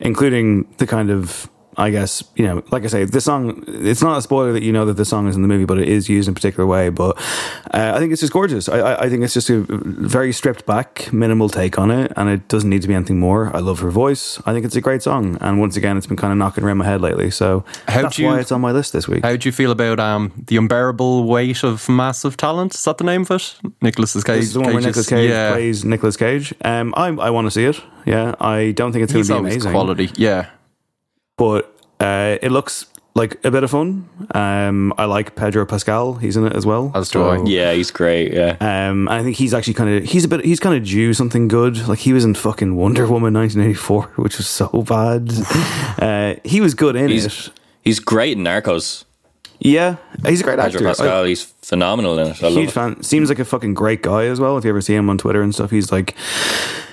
Including the kind of, I guess, you know, like I say, this song. It's not a spoiler that you know that this song is in the movie, but it is used in a particular way. But uh, I think it's just gorgeous. I, I, I think it's just a very stripped back, minimal take on it, and it doesn't need to be anything more. I love her voice. I think it's a great song, and once again, it's been kind of knocking around my head lately. So How'd that's you- why it's on my list this week. How do you feel about um, the unbearable weight of massive talent? Is that the name of it? Nicolas Cage. This is the one where Nicolas Cage yeah. plays Nicolas Cage. Um, I I want to see it. Yeah, I don't think it's going to be amazing, quality. Yeah. But uh, it looks like a bit of fun. Um, I like Pedro Pascal; he's in it as well. As do I. Yeah, he's great. Yeah. Um, I think he's actually kind of he's a bit he's kind of due something good. Like he was in fucking Wonder Woman 1984, which was so bad. uh, he was good in He's it. he's great in Narcos. Yeah, he's a great Pedro actor. Pascal, I- he's phenomenal in it. I love huge it. fan. Seems like a fucking great guy as well. If you ever see him on Twitter and stuff, he's like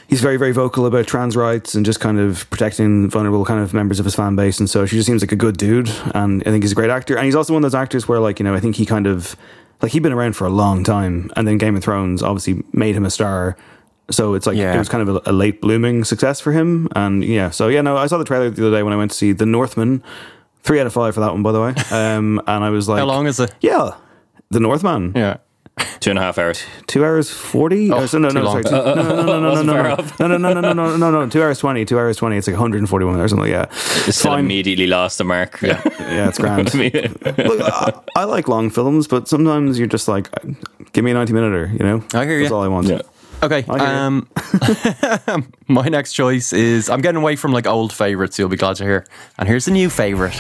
he's very very vocal about trans rights and just kind of protecting vulnerable kind of members of his fan base. And so she just seems like a good dude, and I think he's a great actor. And he's also one of those actors where like you know I think he kind of like he'd been around for a long time, and then Game of Thrones obviously made him a star. So it's like Yeah. it was kind of a, a late blooming success for him, and yeah. So yeah, no, I saw the trailer the other day when I went to see The Northman. Three out of five for that one, by the way. Um, and I was like, How long is it? Yeah, The Northman. Yeah. Two and a half hours. Two hours forty? Oh, Oh, so no, no, sorry. No, no, no, no, no, no, no, no, no, no, no, no, no, no, no. Two hours twenty. Two hours twenty. It's like one hundred and forty-one or something. Yeah, It's still fine. immediately lost the mark. Yeah. yeah, it's grand. Look, I, I like long films, but sometimes you're just like, give me a ninety minuter. You know, I hear That's you. all I want. Yeah. Okay. I hear you. Um, my next choice is I'm getting away from like old favorites. You'll be glad to hear. And here's a new favorite.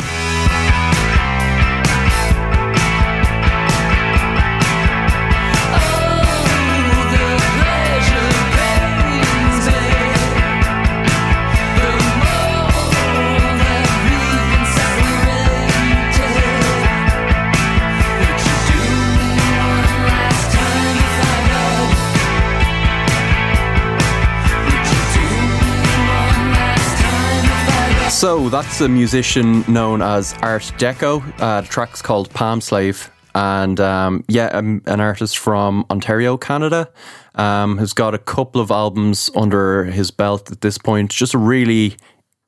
So that's a musician known as Art d'Ecco. Uh, the track's called Palm Slave. And um, yeah, um, an artist from Ontario, Canada, um, has got a couple of albums under his belt at this point. Just a really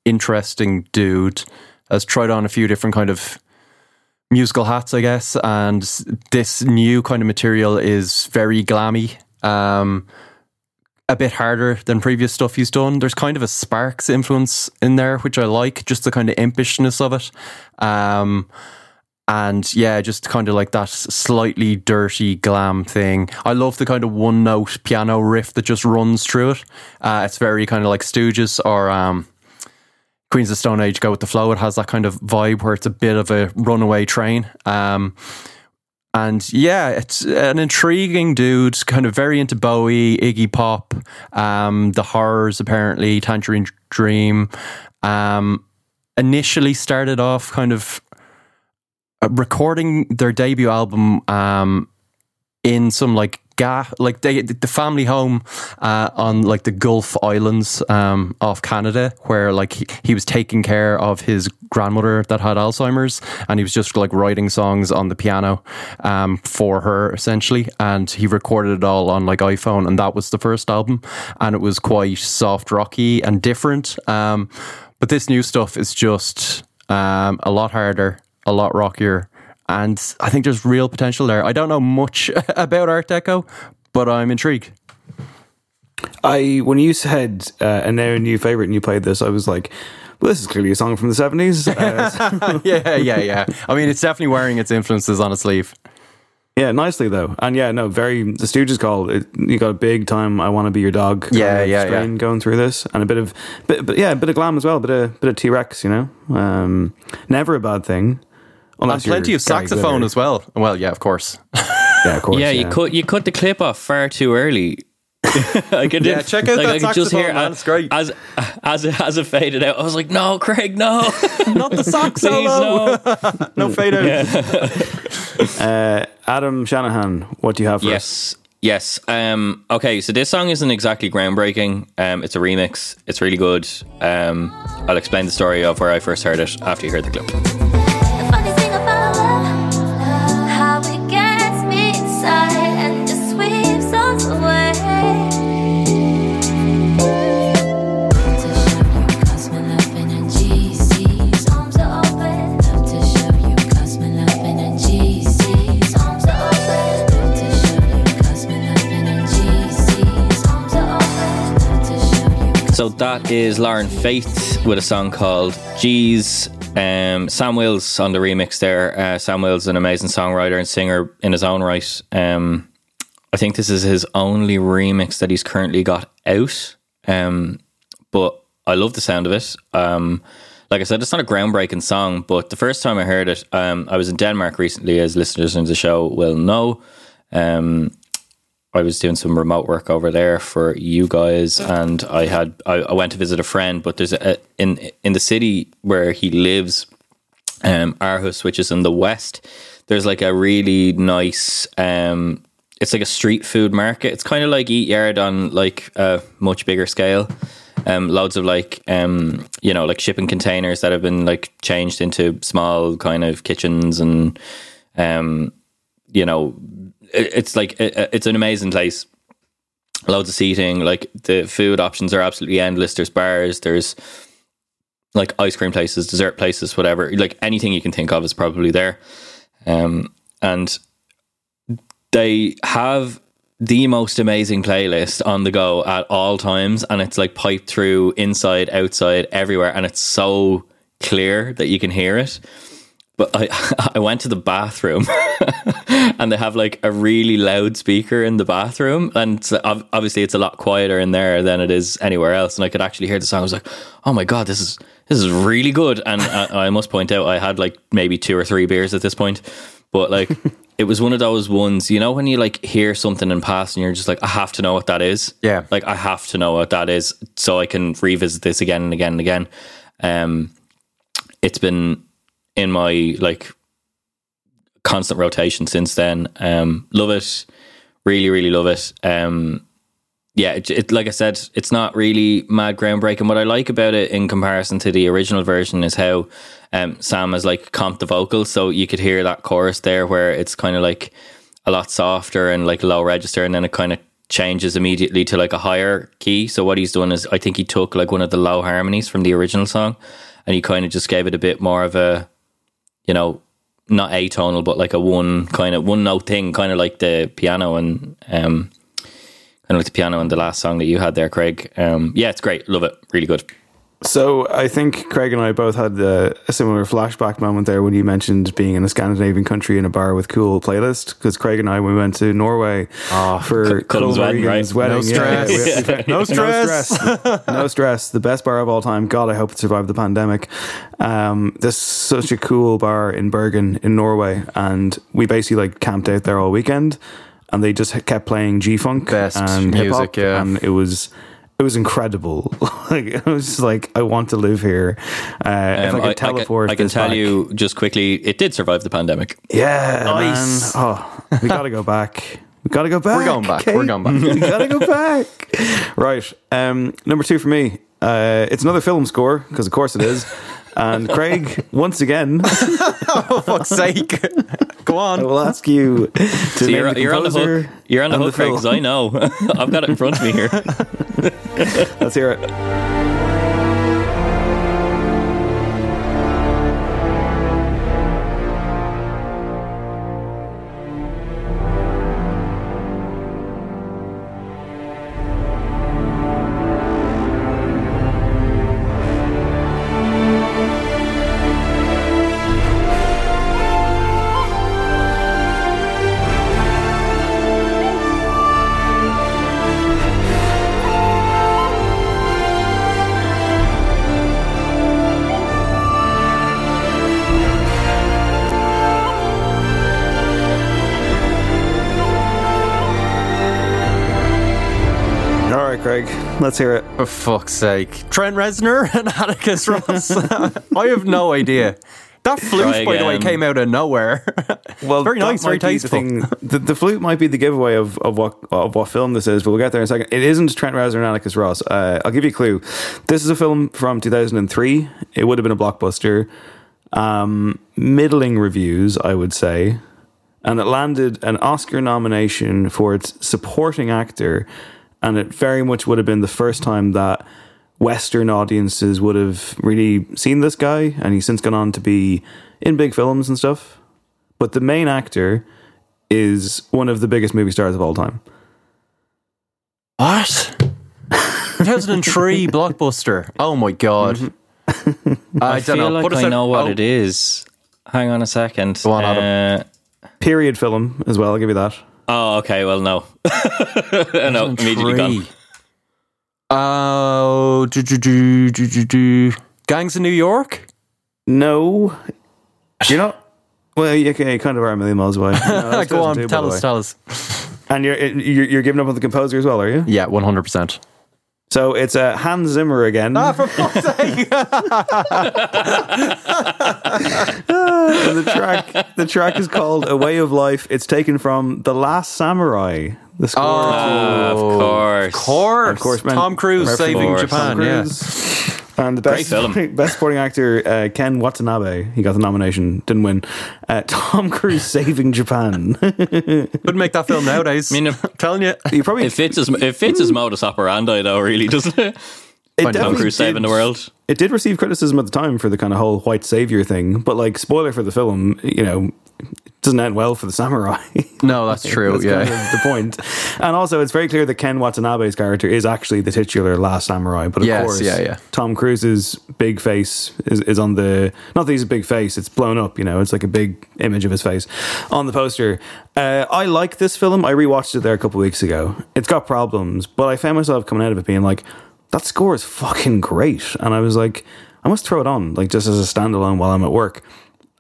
interesting dude. Has tried on a few different kind of musical hats, I guess. And this new kind of material is very glammy. Um, a bit harder than previous stuff he's done. There's kind of a Sparks influence in there, which I like, just the kind of impishness of it. Um, and yeah, just kind of like that slightly dirty glam thing. I love the kind of one note piano riff that just runs through it. Uh, it's very kind of like Stooges or um, Queens of Stone Age Go with the Flow. It has that kind of vibe where it's a bit of a runaway train. Um, and yeah, it's an intriguing dude, kind of very into Bowie, Iggy Pop, um, the horrors apparently, Tangerine Dream. Um, initially started off kind of uh, recording their debut album um, in some like ga like they, the family home uh, on like the Gulf Islands um, off Canada, where like he, he was taking care of his grandmother that had Alzheimer's, and he was just like writing songs on the piano um, for her essentially, and he recorded it all on like iPhone, and that was the first album, and it was quite soft rocky and different. Um, but this new stuff is just um, a lot harder, a lot rockier, and I think there's real potential there. I don't know much about Art d'Ecco, but I'm intrigued. I when you said uh, and now a new favorite and you played this, I was like, well, this is clearly a song from the seventies. Uh, yeah, yeah, yeah. I mean, it's definitely wearing its influences on its sleeve. yeah, nicely though, and yeah, no, very. The Stooges called it. You got a big time. I want to be your dog. Yeah, yeah, yeah. Going through this and a bit of, bit, but yeah, a bit of glam as well. A Bit of bit of T Rex. You know, um, never a bad thing. And plenty of saxophone as well. Well, yeah, of course. Yeah, of course. yeah, you cut you cut the clip off far too early. I could, Yeah, check out like, that I could just saxophone, hear man, it's great. as as it, as it faded out. I was like, "No, Craig, no, Not the sax please, solo. no." No fade out. Uh, Adam Shanahan, what do you have for us? Yes, yes. Um, okay, so this song isn't exactly groundbreaking. Um, it's a remix. It's really good. Um, I'll explain the story of where I first heard it after you heard the clip. So that is Lauren Faith with a song called G's. Um, Sam Wills on the remix there. Uh, Sam Wills an amazing songwriter and singer in his own right. Um, I think this is his only remix that he's currently got out. Um, but I love the sound of it. Um, like I said, it's not a groundbreaking song, but the first time I heard it, um, I was in Denmark recently, as listeners of the show will know. Um, I was doing some remote work over there for you guys, and I had I, I went to visit a friend. But there's a in in the city where he lives, um, Aarhus, which is in the west. There's like a really nice. Um, it's like a street food market. It's kind of like Eat Yard on like a much bigger scale. Um, loads of like um, you know like shipping containers that have been like changed into small kind of kitchens and um, you know it's like it, it's an amazing place. Loads of seating, like the food options are absolutely endless. There's bars, there's like ice cream places, dessert places, whatever. Like anything you can think of is probably there. Um, and they have the most amazing playlist on the go at all times, and it's like piped through inside, outside, everywhere, and it's so clear that you can hear it. But I I went to the bathroom, and they have like a really loud speaker in the bathroom, and obviously it's a lot quieter in there than it is anywhere else, and I could actually hear the song. I was like, oh my god, this is this is really good. And I, I must point out, I had like maybe two or three beers at this point, but like it was one of those ones, you know, when you like hear something in past and you're just like, I have to know what that is. Yeah. Like I have to know what that is so I can revisit this again and again and again. Um, it's been in my like constant rotation since then. Um, love it. Really, really love it. Um, yeah, it, it, like I said, it's not really mad groundbreaking. What I like about it in comparison to the original version is how um, Sam has like comped the vocals, so you could hear that chorus there where it's kind of like a lot softer and like low register, and then it kind of changes immediately to like a higher key. So what he's done is, I think he took like one of the low harmonies from the original song, and he kind of just gave it a bit more of a, you know, not atonal, but like a one kind of one note thing, kind of like the piano and um, kind of like the piano and the last song that you had there, Craig. Um, yeah, it's great, love it, really good. So I think Craig and I both had a, a, similar flashback moment there when you mentioned being in a Scandinavian country in a bar with cool playlist. Because Craig and I we went to Norway oh, for wedding, right? wedding. No stress. Yeah, we, no, stress. no stress. no stress. The best bar of all time. God, I hope it survived the pandemic. Um, this such a cool bar in Bergen in Norway, and we basically like camped out there all weekend, and they just kept playing G funk and hip hop, yeah. and it was it was incredible. like it was just like I want to live here. Uh, um, if I could teleport, I, can, I can tell back. you just quickly, it did survive the pandemic. Yeah, nice. man. Oh, we got to go back. We got to go back. We're going back. Kate. We're going back. we got to go back. right. Um, number two for me. Uh, it's another film score because, of course, it is. And Craig, once again, oh fuck's sake, go on. I will ask you to So name you're, the you're on the hook. You're on the and hook, Craig, because I know. I've got it in front of me here. Let's hear it. Let's hear it. For fuck's sake. Trent Reznor and Atticus Ross. I have no idea. That flute, by the way, came out of nowhere. Well, very nice, very might be the tasteful. thing. The, the flute might be the giveaway of, of what of what film this is, but we'll get there in a second. It isn't Trent Reznor and Atticus Ross. Uh, I'll give you a clue. This is a film from 2003. It would have been a blockbuster. Um, middling reviews, I would say, and it landed an Oscar nomination for its supporting actor, and it very much would have been the first time that Western audiences would have really seen this guy, and he's since gone on to be in big films and stuff. But the main actor is one of the biggest movie stars of all time. What? 2003 blockbuster. Oh my god. Mm-hmm. I, don't feel know. like Put us know what oh. it is. Hang on a second. Go on, Adam. Uh, Period film as well. I'll give you that. Oh, okay. Well, no. no, immediately gone. Oh, do, do, do, do, do, do. Gangs of New York? No. You're not. Well, you, okay, you kind of are a million miles away. No, Go on, 2002, tell us, tell us. And you're, you're you're giving up on the composer as well, are you? Yeah, 100%. So it's uh, Hans Zimmer again. Ah, for fuck's sake. and the track the track is called A Way of Life. It's taken from The Last Samurai. The score of course. Of course. Of course, man. Tom Cruise saving course. Japan, Tom yeah. Cruise. And the best, film. best supporting actor, uh, Ken Watanabe, he got the nomination, didn't win. Uh, Tom Cruise saving Japan. Couldn't make that film nowadays. I mean, if- telling you. you probably It fits his it fits his modus operandi though, really, doesn't it? it Tom definitely Cruise saving the world. It did receive criticism at the time for the kind of whole white savior thing, but like spoiler for the film, you know, it doesn't end well for the samurai. No, that's true. That's yeah. kind of the point. And also, it's very clear that Ken Watanabe's character is actually the titular Last Samurai. But of Yes, course, yeah, yeah. Tom Cruise's big face is, is on the. Not that he's a big face, it's blown up, you know, it's like a big image of his face on the poster. Uh, I like this film. I rewatched it there a couple weeks ago. It's got problems, but I found myself coming out of it being like, that score is fucking great. And I was like, I must throw it on, like just as a standalone while I'm at work.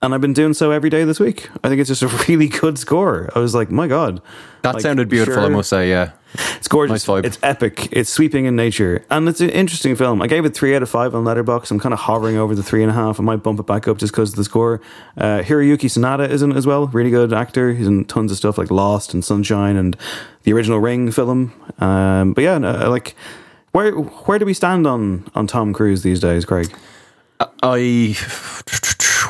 And I've been doing so every day this week. I think it's just a really good score. I was like, my God. That Like, sounded beautiful, I must say, yeah. It's gorgeous. Nice. It's epic. It's sweeping in nature. And it's an interesting film. I gave it three out of five on Letterboxd. I'm kind of hovering over the three and a half. I might bump it back up just because of the score. Uh, Hiroyuki Sanada is in it as well. Really good actor. He's in tons of stuff like Lost and Sunshine and the original Ring film. Um, but yeah, no, like, where where do we stand on, on Tom Cruise these days, Craig? I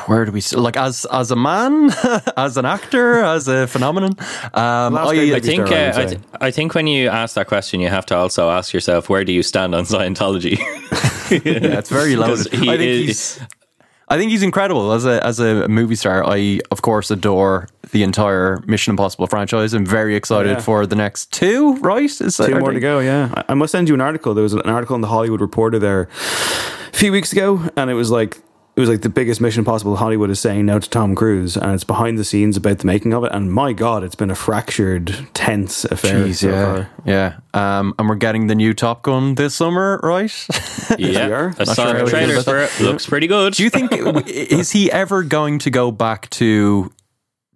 where do we like as as a man, as an actor, as a phenomenon? Um, I, I think I uh, I, th- I think when you ask that question, you have to also ask yourself where do you stand on Scientology? yeah, it's very loaded. 'Cause he I think is- he's I think he's incredible as a as a movie star. I of course adore the entire Mission Impossible franchise. I'm very excited Yeah. for the next two. Right? Is that- Two more to go, yeah. I- I must send you an article. There was an article in the Hollywood Reporter there a few weeks ago, and it was like it was like the biggest Mission Possible Hollywood is saying no to Tom Cruise, and it's behind the scenes about the making of it. And my God, it's been a fractured, tense affair Jeez, so yeah, far. yeah. Um, and we're getting the new Top Gun this summer, right? yeah, we are. I Not saw sure how the we trailers for it. Looks pretty good. Do you think is he ever going to go back to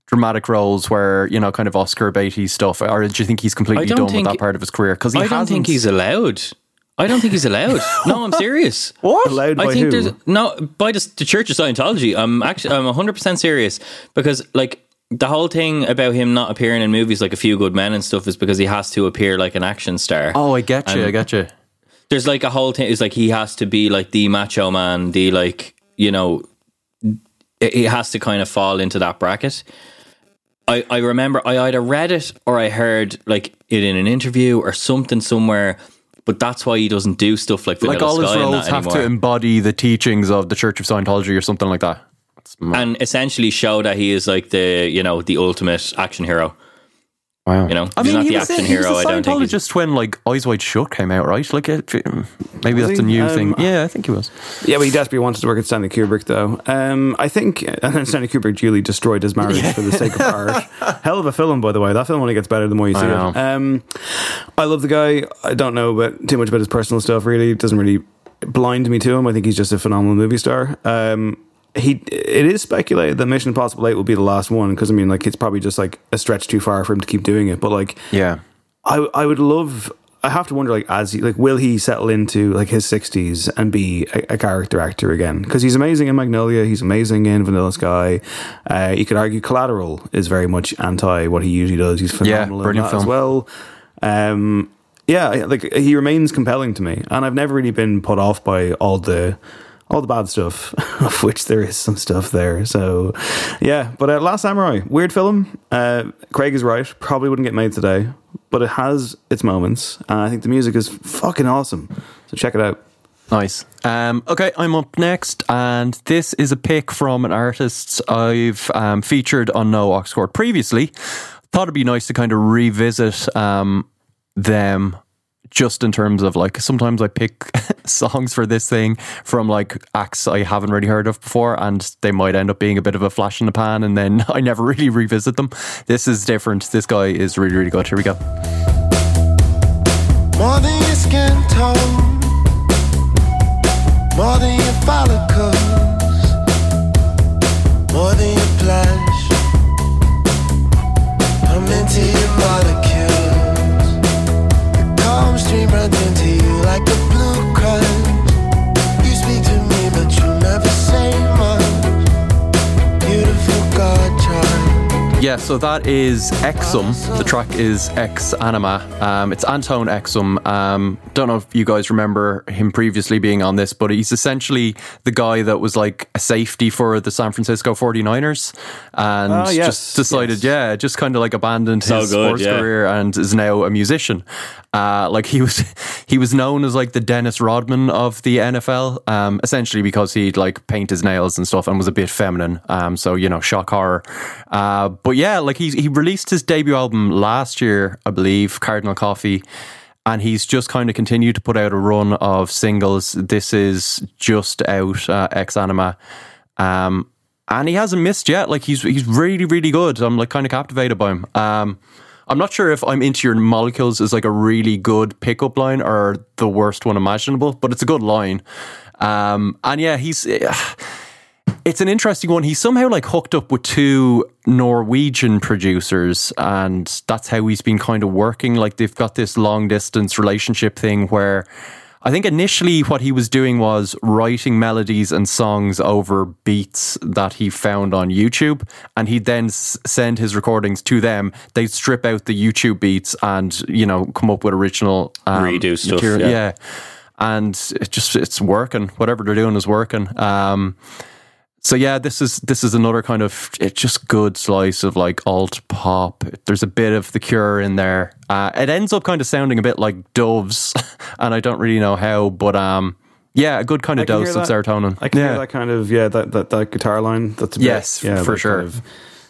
dramatic roles where you know, kind of Oscar Beatty stuff, or do you think he's completely done think- with that part of his career? Because I don't hasn't. think he's allowed. I don't think he's allowed. No, I'm serious. what? Allowed by I think who? there's no by the, the Church of Scientology. I'm actually I'm 100 percent serious because like the whole thing about him not appearing in movies like A Few Good Men and stuff is because he has to appear like an action star. Oh, I get you. I get you. There's like a whole thing. It's like he has to be like the macho man, the like you know, it, it has to kind of fall into that bracket. I, I remember I either read it or I heard like it in an interview or something somewhere. But that's why he doesn't do stuff like Vanilla Like all his Sky and roles have to embody the teachings of the Church of Scientology or something like that. And essentially show that he is like the you know the ultimate action hero. Wow. You know, I he's mean, not he the was, action a, he hero. was I a don't think. he's- Scientologist when like Eyes Wide Shut came out, right? Like, it, maybe Was that's he? a new Um, thing. Yeah, I think he was. Yeah, but he desperately wanted to work at Stanley Kubrick, though. Um, I think, and then Stanley Kubrick duly destroyed his marriage for the sake of art. Hell of a film, by the way. That film only gets better the more you see I it. Um, I love the guy. I don't know but too much about his personal stuff. Really, it doesn't really blind me to him. I think he's just a phenomenal movie star. Um, he, it is speculated that Mission Impossible Eight will be the last one because I mean, like, it's probably just like a stretch too far for him to keep doing it. But like, Yeah. I I would love. I have to wonder, like, as he like, will he settle into like his sixties and be a, a character actor again? Because he's amazing in Magnolia, he's amazing in Vanilla Sky. Uh, you could argue Collateral is very much anti what he usually does. He's phenomenal in brilliant that as well. Um, yeah, like he remains compelling to me, and I've never really been put off by all the all the bad stuff, of which there is some stuff there. So, yeah. But uh, Last Samurai, weird film. Uh, Craig is right. Probably wouldn't get made today, but it has its moments, and I think the music is fucking awesome. So check it out. Nice. Um, okay, I'm up next, and this is a pick from an artist I've um, featured on No Aux Cord previously. Thought it'd be nice to kind of revisit um, them just in terms of like sometimes I pick songs for this thing from like acts I haven't really heard of before and they might end up being a bit of a flash in the pan and then I never really revisit them. This is different. This guy is really, really good. Here we go. More than your skin tone. More than your follicles, more than your blush. I'm into your molecules. Into you like a Yeah, so that is Exum. The track is Ex Anima. Um, it's Antone Exum. Um, don't know if you guys remember him previously being on this, but he's essentially the guy that was like a safety for the San Francisco 49ers and Oh, yes, just decided, yeah, just kind of like abandoned So his good, sports yeah. career and is now a musician. Uh, like he was, he was known as like the Dennis Rodman of the NFL, um, essentially because he'd like paint his nails and stuff and was a bit feminine. Um, so you know, shock horror. Uh, but yeah, like he he released his debut album last year, I believe, Cardinal Coffee. And he's just kind of continued to put out a run of singles. This is just out, uh, Ex Anima. Um, and he hasn't missed yet. Like he's he's really really good. I'm like kind of captivated by him. Um, I'm not sure if I'm into your molecules is like a really good pickup line or the worst one imaginable, but it's a good line. Um, and yeah, he's it's an interesting one. He's somehow like hooked up with two Norwegian producers, and that's how he's been kind of working. Like they've got this long distance relationship thing where I think initially what he was doing was writing melodies and songs over beats that he found on YouTube, and he'd then s- send his recordings to them. They'd strip out the YouTube beats and you know come up with original um, Redo stuff, material. yeah. yeah, and it just it's working. Whatever they're doing is working. Um, so yeah, this is this is another kind of it's just good slice of like alt pop. There's a bit of the Cure in there. Uh, it ends up kind of sounding a bit like Doves, and I don't really know how, but um, yeah, a good kind of dose of serotonin. I can yeah. hear that kind of yeah that that, that guitar line. That's a bit, Yes, yeah, for sure. Kind of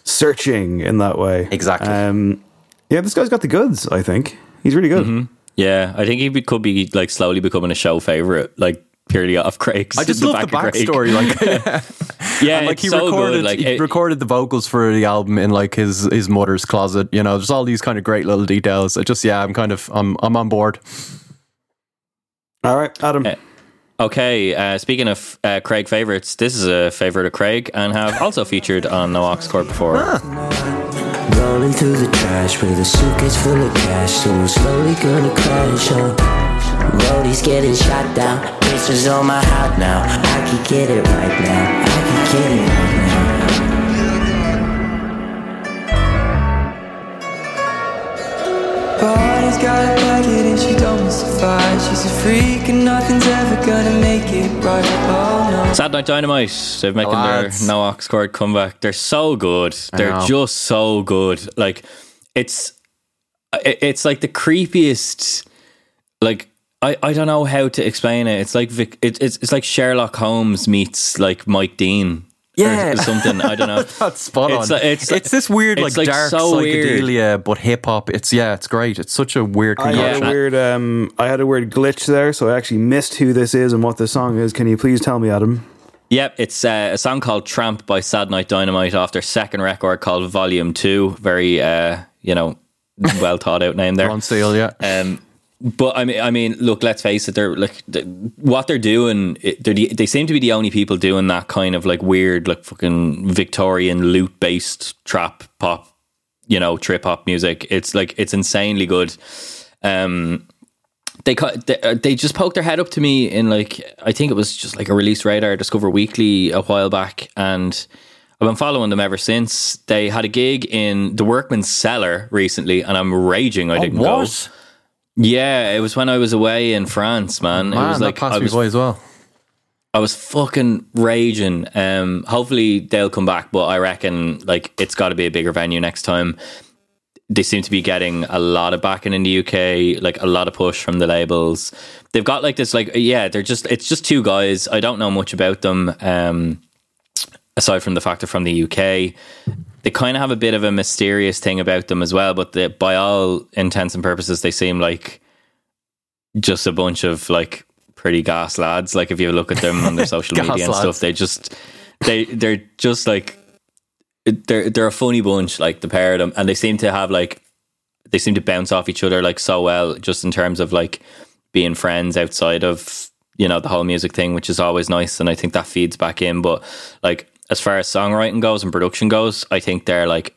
searching in that way. Exactly. Um, yeah, this guy's got the goods. I think he's really good. Mm-hmm. Yeah, I think he be- could be like slowly becoming a show favorite, like purely off Craig's. I just love the Craig. backstory. Like, Yeah, And, like it's he so recorded, good. Like he it- recorded the vocals for the album in like his his mother's closet. You know, there's all these kind of great little details. I just yeah, I'm kind of I'm I'm on board. All right, Adam. Uh, Okay, uh, speaking of uh, Craig favorites, this is a favorite of Craig and have also featured on No Aux Cord before. Rolling through the trash with a suitcase full of cash, so I'm slowly gonna crash. Oh, Roadie's getting shot down, pistols on my heart now. I can get it right now. I can get it right now. Party's got a bucket and she don't mystify. She's a freak and nothing's ever gonna make it right. Oh no. Sad Night Dynamite, they've making their Lads. No Aux Cord comeback. They're so good. They're know. just so good. Like it's it's like the creepiest like I, I don't know how to explain it. It's like Vic, it, it's it's like Sherlock Holmes meets like Mike Dean. or Yeah. something. I don't know. That's spot on. It's It's, like- it's- this weird, it's like, like dark so weird. psychedelia, but hip hop. It's yeah, it's great. It's such a weird I had a weird um, I had a weird glitch there, so I actually missed who this is and what the song is. Can you please tell me, Adam? Yep, it's uh, a song called Tramp by Sad Night Dynamite off their second record called Volume 2. Very, uh, you know, well thought out name there. On sale, yeah. Um, but I mean, I mean, look. Let's face it. They're like th- what they're doing. They're the, they seem to be the only people doing that kind of like weird, like fucking Victorian loot based trap pop, you know, trip hop music. It's like it's insanely good. Um, they cut. They, uh, they just poked their head up to me in like I think it was just like a release radar Discover Weekly a while back, and I've been following them ever since. They had a gig in the Workman's Cellar recently, and I'm raging. I didn't go. Yeah, it was when I was away in France, man. it Man, was that like passed I me was, by as well. I was fucking raging. Um, hopefully they'll come back, but I reckon like it's got to be a bigger venue next time. They seem to be getting a lot of backing in the UK, like a lot of push from the labels. They've got like this, like yeah, they're just it's just two guys. I don't know much about them, um, aside from the fact they're from the UK. They kind of have a bit of a mysterious thing about them as well, but the, by all intents and purposes, they seem like just a bunch of like pretty gas lads. Like if you look at them on their social media and lads. stuff, they just they they're just like they're they're a funny bunch. Like the pair of them, and they seem to have like they seem to bounce off each other like so well, just in terms of like being friends outside of you know the whole music thing, which is always nice, and I think that feeds back in. But like as far as songwriting goes and production goes, I think they're like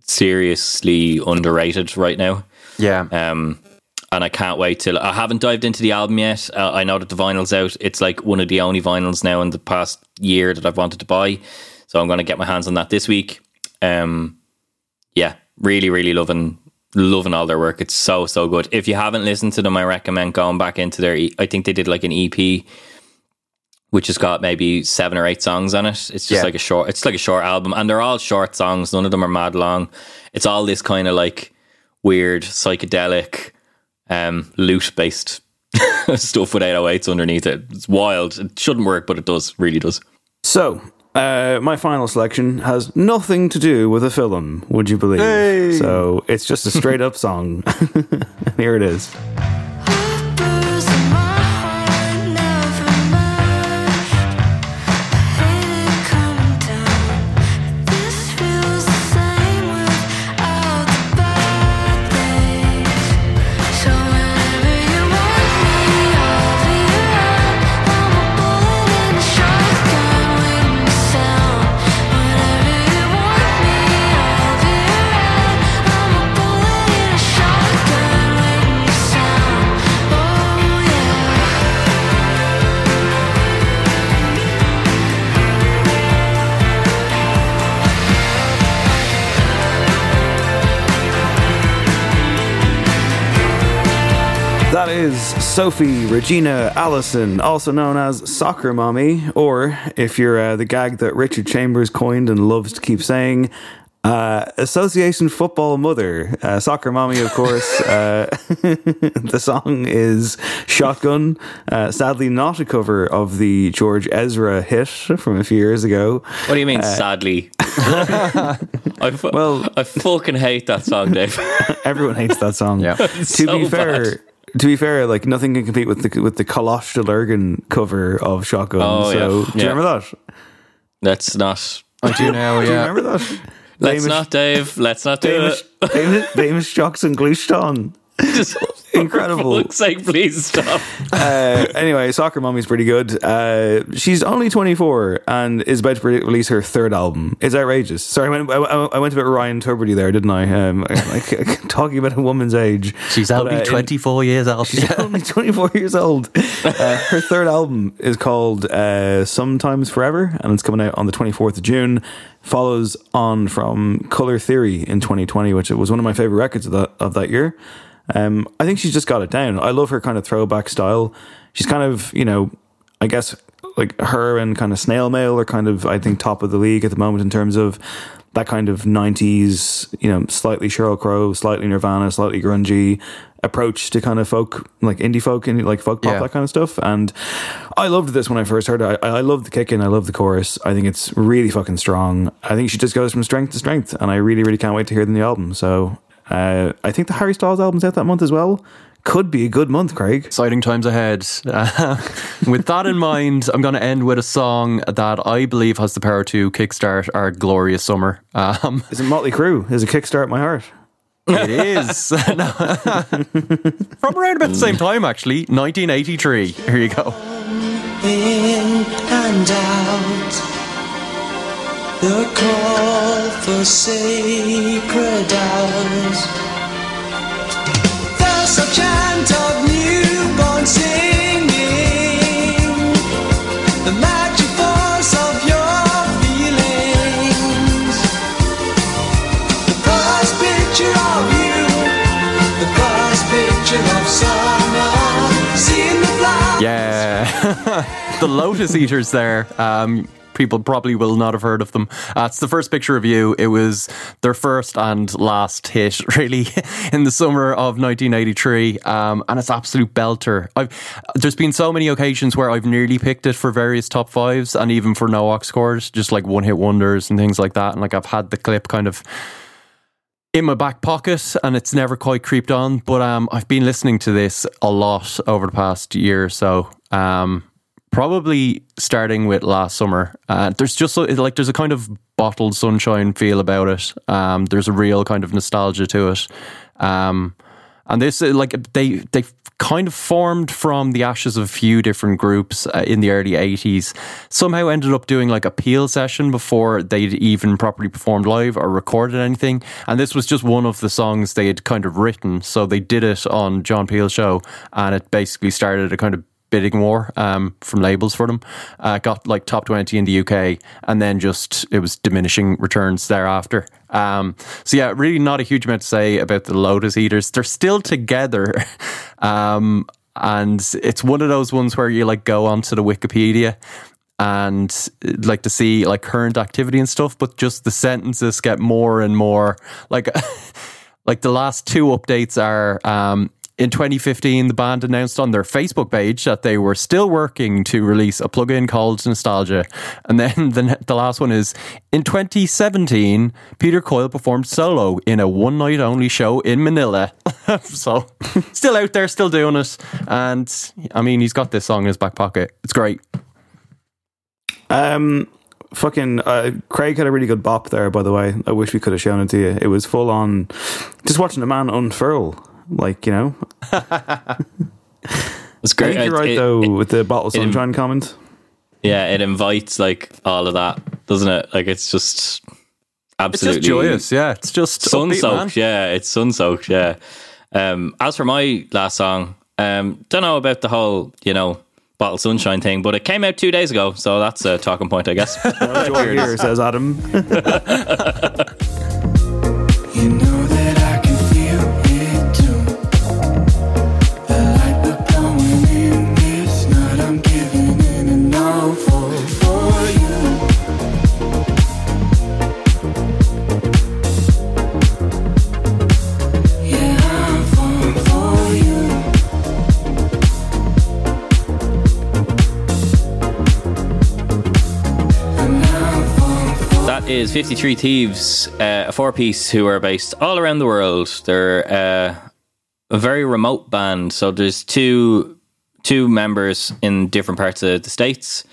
seriously underrated right now. Yeah. Um, and I can't wait till I haven't dived into the album yet. Uh, I know that the vinyl's out. It's like one of the only vinyls now in the past year that I've wanted to buy. So I'm going to get my hands on that this week. Um, yeah, really, really loving loving all their work. It's so so good. If you haven't listened to them, I recommend going back into their. I think they did like an EP, which has got maybe seven or eight songs on it. It's just Yeah. like a short. It's like a short album, and they're all short songs. None of them are mad long. It's all this kind of like weird psychedelic, um, lute based stuff with 808s underneath it. It's wild. It shouldn't work, but it does. Really does. So, uh, my final selection has nothing to do with a film, would you believe? Hey. So, it's just a straight up song. Here it is. Sophie Regina Allison, also known as Soccer Mommy, or if you're uh, the gag that Richard Chambers coined and loves to keep saying, uh, Association Football Mother. Uh, soccer Mommy, of course. Uh, the song is Shotgun. Uh, sadly, not a cover of the George Ezra hit from a few years ago. What do you mean, Uh, sadly? I fu- Well- I fucking hate that song, Dave. Everyone hates that song. Yeah. to so be fair, bad. To be fair, like nothing can compete with the with the Coláiste Lurgan cover of Shotgun. Oh, so yeah. do you Yeah. remember that? Let's not. I do now, Do you yeah. remember that? Let's Damish- not, Dave. Let's not do Damish, it. Damish, Damish Jocks and Glushton. Just, Incredible. For fuck's sake, please stop. Uh, anyway, Soccer Mommy's pretty good. Uh, she's only 24 and is about to release her third album. It's outrageous. Sorry, I went, I, I- I went about Ryan Tubridy there, didn't I? Um, like, talking about a woman's age. She's But, only uh, in- 24 years old. She's only 24 years old. Uh, her third album is called uh, Sometimes Forever, and it's coming out on the 24th of June. Follows on from Color Theory in 2020, which was one of my favorite records of that of that year. Um, I think she's just got it down. I love her kind of throwback style. She's kind of, you know, I guess like her and kind of Snail Mail are kind of, I think, top of the league at the moment in terms of that kind of 90s, you know, slightly Sheryl Crow, slightly Nirvana, slightly grungy approach to kind of folk, like indie folk and like folk pop, Yeah. that kind of stuff. And I loved this when I first heard it. I, I love the kick in, I love the chorus. I think it's really fucking strong. I think she just goes from strength to strength, and I really, really can't wait to hear the new album. So uh, I think the Harry Styles album's out that month as well. Could be a good month, Craig. Exciting times ahead. Uh, with that in mind, I'm going to end with a song that I believe has the power to kickstart our glorious summer. Um, Is it Motley Crue? Is it Kickstart My Heart? it is. From around about the same time, actually, 1983. Here you go. in and out. The call for sacred hours. There's a chant of newborn singing. The magic force of your feelings. The first picture of you. The first picture of summer. Seeing the flowers. Yeah. the Lotus Eaters there. Um, people probably will not have heard of them. Uh, it's the first picture of you. It was their first and last hit, really, in the summer of 1983. Um, and it's absolute belter. I've, there's been so many occasions where I've nearly picked it for various top fives and even for no aux cords, just like one hit wonders and things like that. And like I've had the clip kind of in my back pocket and it's never quite creeped on. But um, I've been listening to this a lot over the past year or so. Um, probably starting with last summer. Uh, there's just like there's a kind of bottled sunshine feel about it. Um, there's a real kind of nostalgia to it. Um, And this, uh, like, they they kind of formed from the ashes of a few different groups uh, in the early 80s. Somehow ended up doing like a peel session before they'd even properly performed live or recorded anything. And this was just one of the songs they had kind of written. So they did it on John Peel's show, and it basically started a kind of bidding war um, from labels for them. Uh, got like top 20 in the UK and then just it was diminishing returns thereafter. Um, so, yeah, really not a huge amount to say about the Lotus Eaters. They're still together. Um, and it's one of those ones where you like go onto the Wikipedia and like to see like current activity and stuff, but just the sentences get more and more like like the last two updates are um, in 2015, the band announced on their Facebook page that they were still working to release a plugin called Nostalgia. And then the, the last one is in 2017, Peter Coyle performed solo in a one night only show in Manila. so, still out there, still doing it. And I mean, he's got this song in his back pocket. It's great. Um, fucking uh, Craig had a really good bop there. By the way, I wish we could have shown it to you. It was full on, just watching a man unfurl like, you know. it's great. I think you're right, it, though, it, with the bottle sunshine it, comment. Yeah, it invites, like, all of that, doesn't it? Like, it's just absolutely. It's just joyous, yeah. It's just sun soaked, yeah. It's sun soaked, yeah. Um, as for my last song, um, don't know about the whole, you know, bottle sunshine thing, but it came out two days ago, so that's a talking point, I guess. here, says Adam. is 53 Thieves, uh, a four piece who are based all around the world. They're uh, a very remote band. So there's two two members in different parts of the states.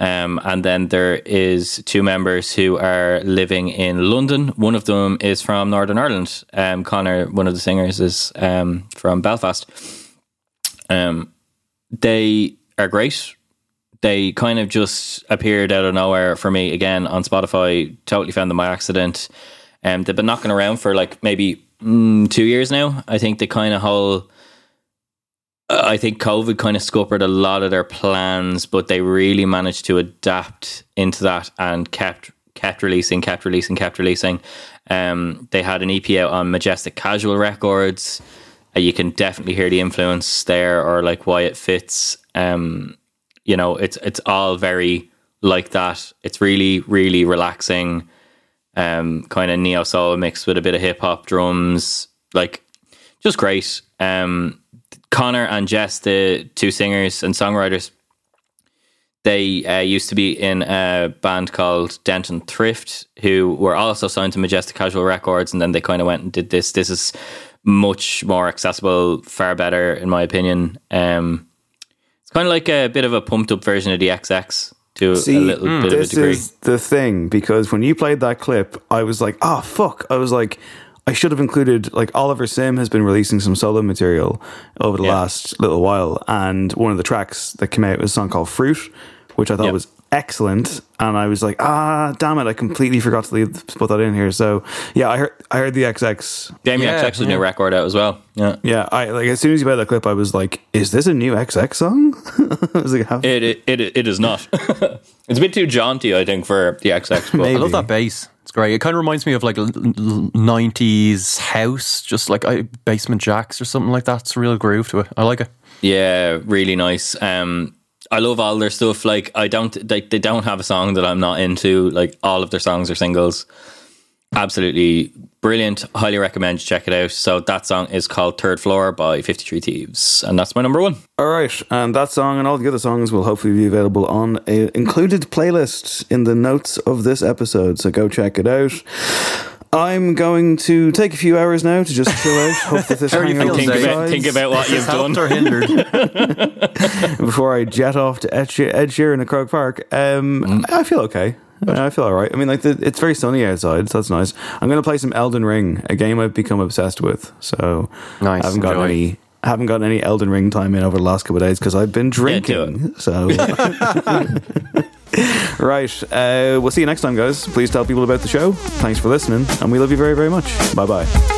Um, and then there is two members who are living in London. One of them is from Northern Ireland. Um, Connor, one of the singers, is um, from Belfast. Um, they are great they kind of just appeared out of nowhere for me again on Spotify. Totally found them by accident. Um, they've been knocking around for like maybe mm, two years now. I think the kind of whole. Uh, I think COVID kind of scuppered a lot of their plans, but they really managed to adapt into that and kept kept releasing, kept releasing, kept releasing. Um, they had an EP out on Majestic Casual Records. Uh, you can definitely hear the influence there, or like why it fits. Um, you know, it's it's all very like that. It's really really relaxing, um, kind of neo soul mixed with a bit of hip hop drums, like just great. Um, Connor and Jess, the two singers and songwriters, they uh, used to be in a band called Denton Thrift, who were also signed to Majestic Casual Records, and then they kind of went and did this. This is much more accessible, far better, in my opinion. Um, it's kind of like a bit of a pumped up version of the XX to See, a little mm, bit of a degree. This is the thing because when you played that clip, I was like, oh, fuck. I was like, I should have included, like, Oliver Sim has been releasing some solo material over the yeah. last little while. And one of the tracks that came out was a song called Fruit, which I thought yep. was excellent. And I was like, ah, damn it, I completely forgot to leave, put that in here. So yeah, I heard I heard the XX. Damien yeah, XX's yeah. new record out as well. Yeah, yeah. I like as soon as you played that clip, I was like, is this a new XX song? I was like, How? It, it it it is not. it's a bit too jaunty, I think, for the XX. But I love that bass. It's great. It kind of reminds me of like '90s house, just like Basement Jaxx or something like that. It's a real groove to it. I like it. Yeah, really nice. Um, I love all their stuff. Like I don't they, they don't have a song that I'm not into. Like all of their songs are singles. Absolutely brilliant. Highly recommend you check it out. So that song is called Third Floor by 53 Thieves. And that's my number one. All right. And that song and all the other songs will hopefully be available on a included playlist in the notes of this episode. So go check it out. I'm going to take a few hours now to just chill out. Hope that this hangover think, about, think about what you've done or hindered before I jet off to Ed, Ed Sheeran at Croke Park. Um, mm. I feel okay. I feel all right. I mean, like the, it's very sunny outside, so that's nice. I'm going to play some Elden Ring, a game I've become obsessed with. So Nice, I haven't got any. I haven't gotten any Elden Ring time in over the last couple of days because I've been drinking. so, right. Uh, we'll see you next time, guys. Please tell people about the show. Thanks for listening, and we love you very, very much. Bye bye.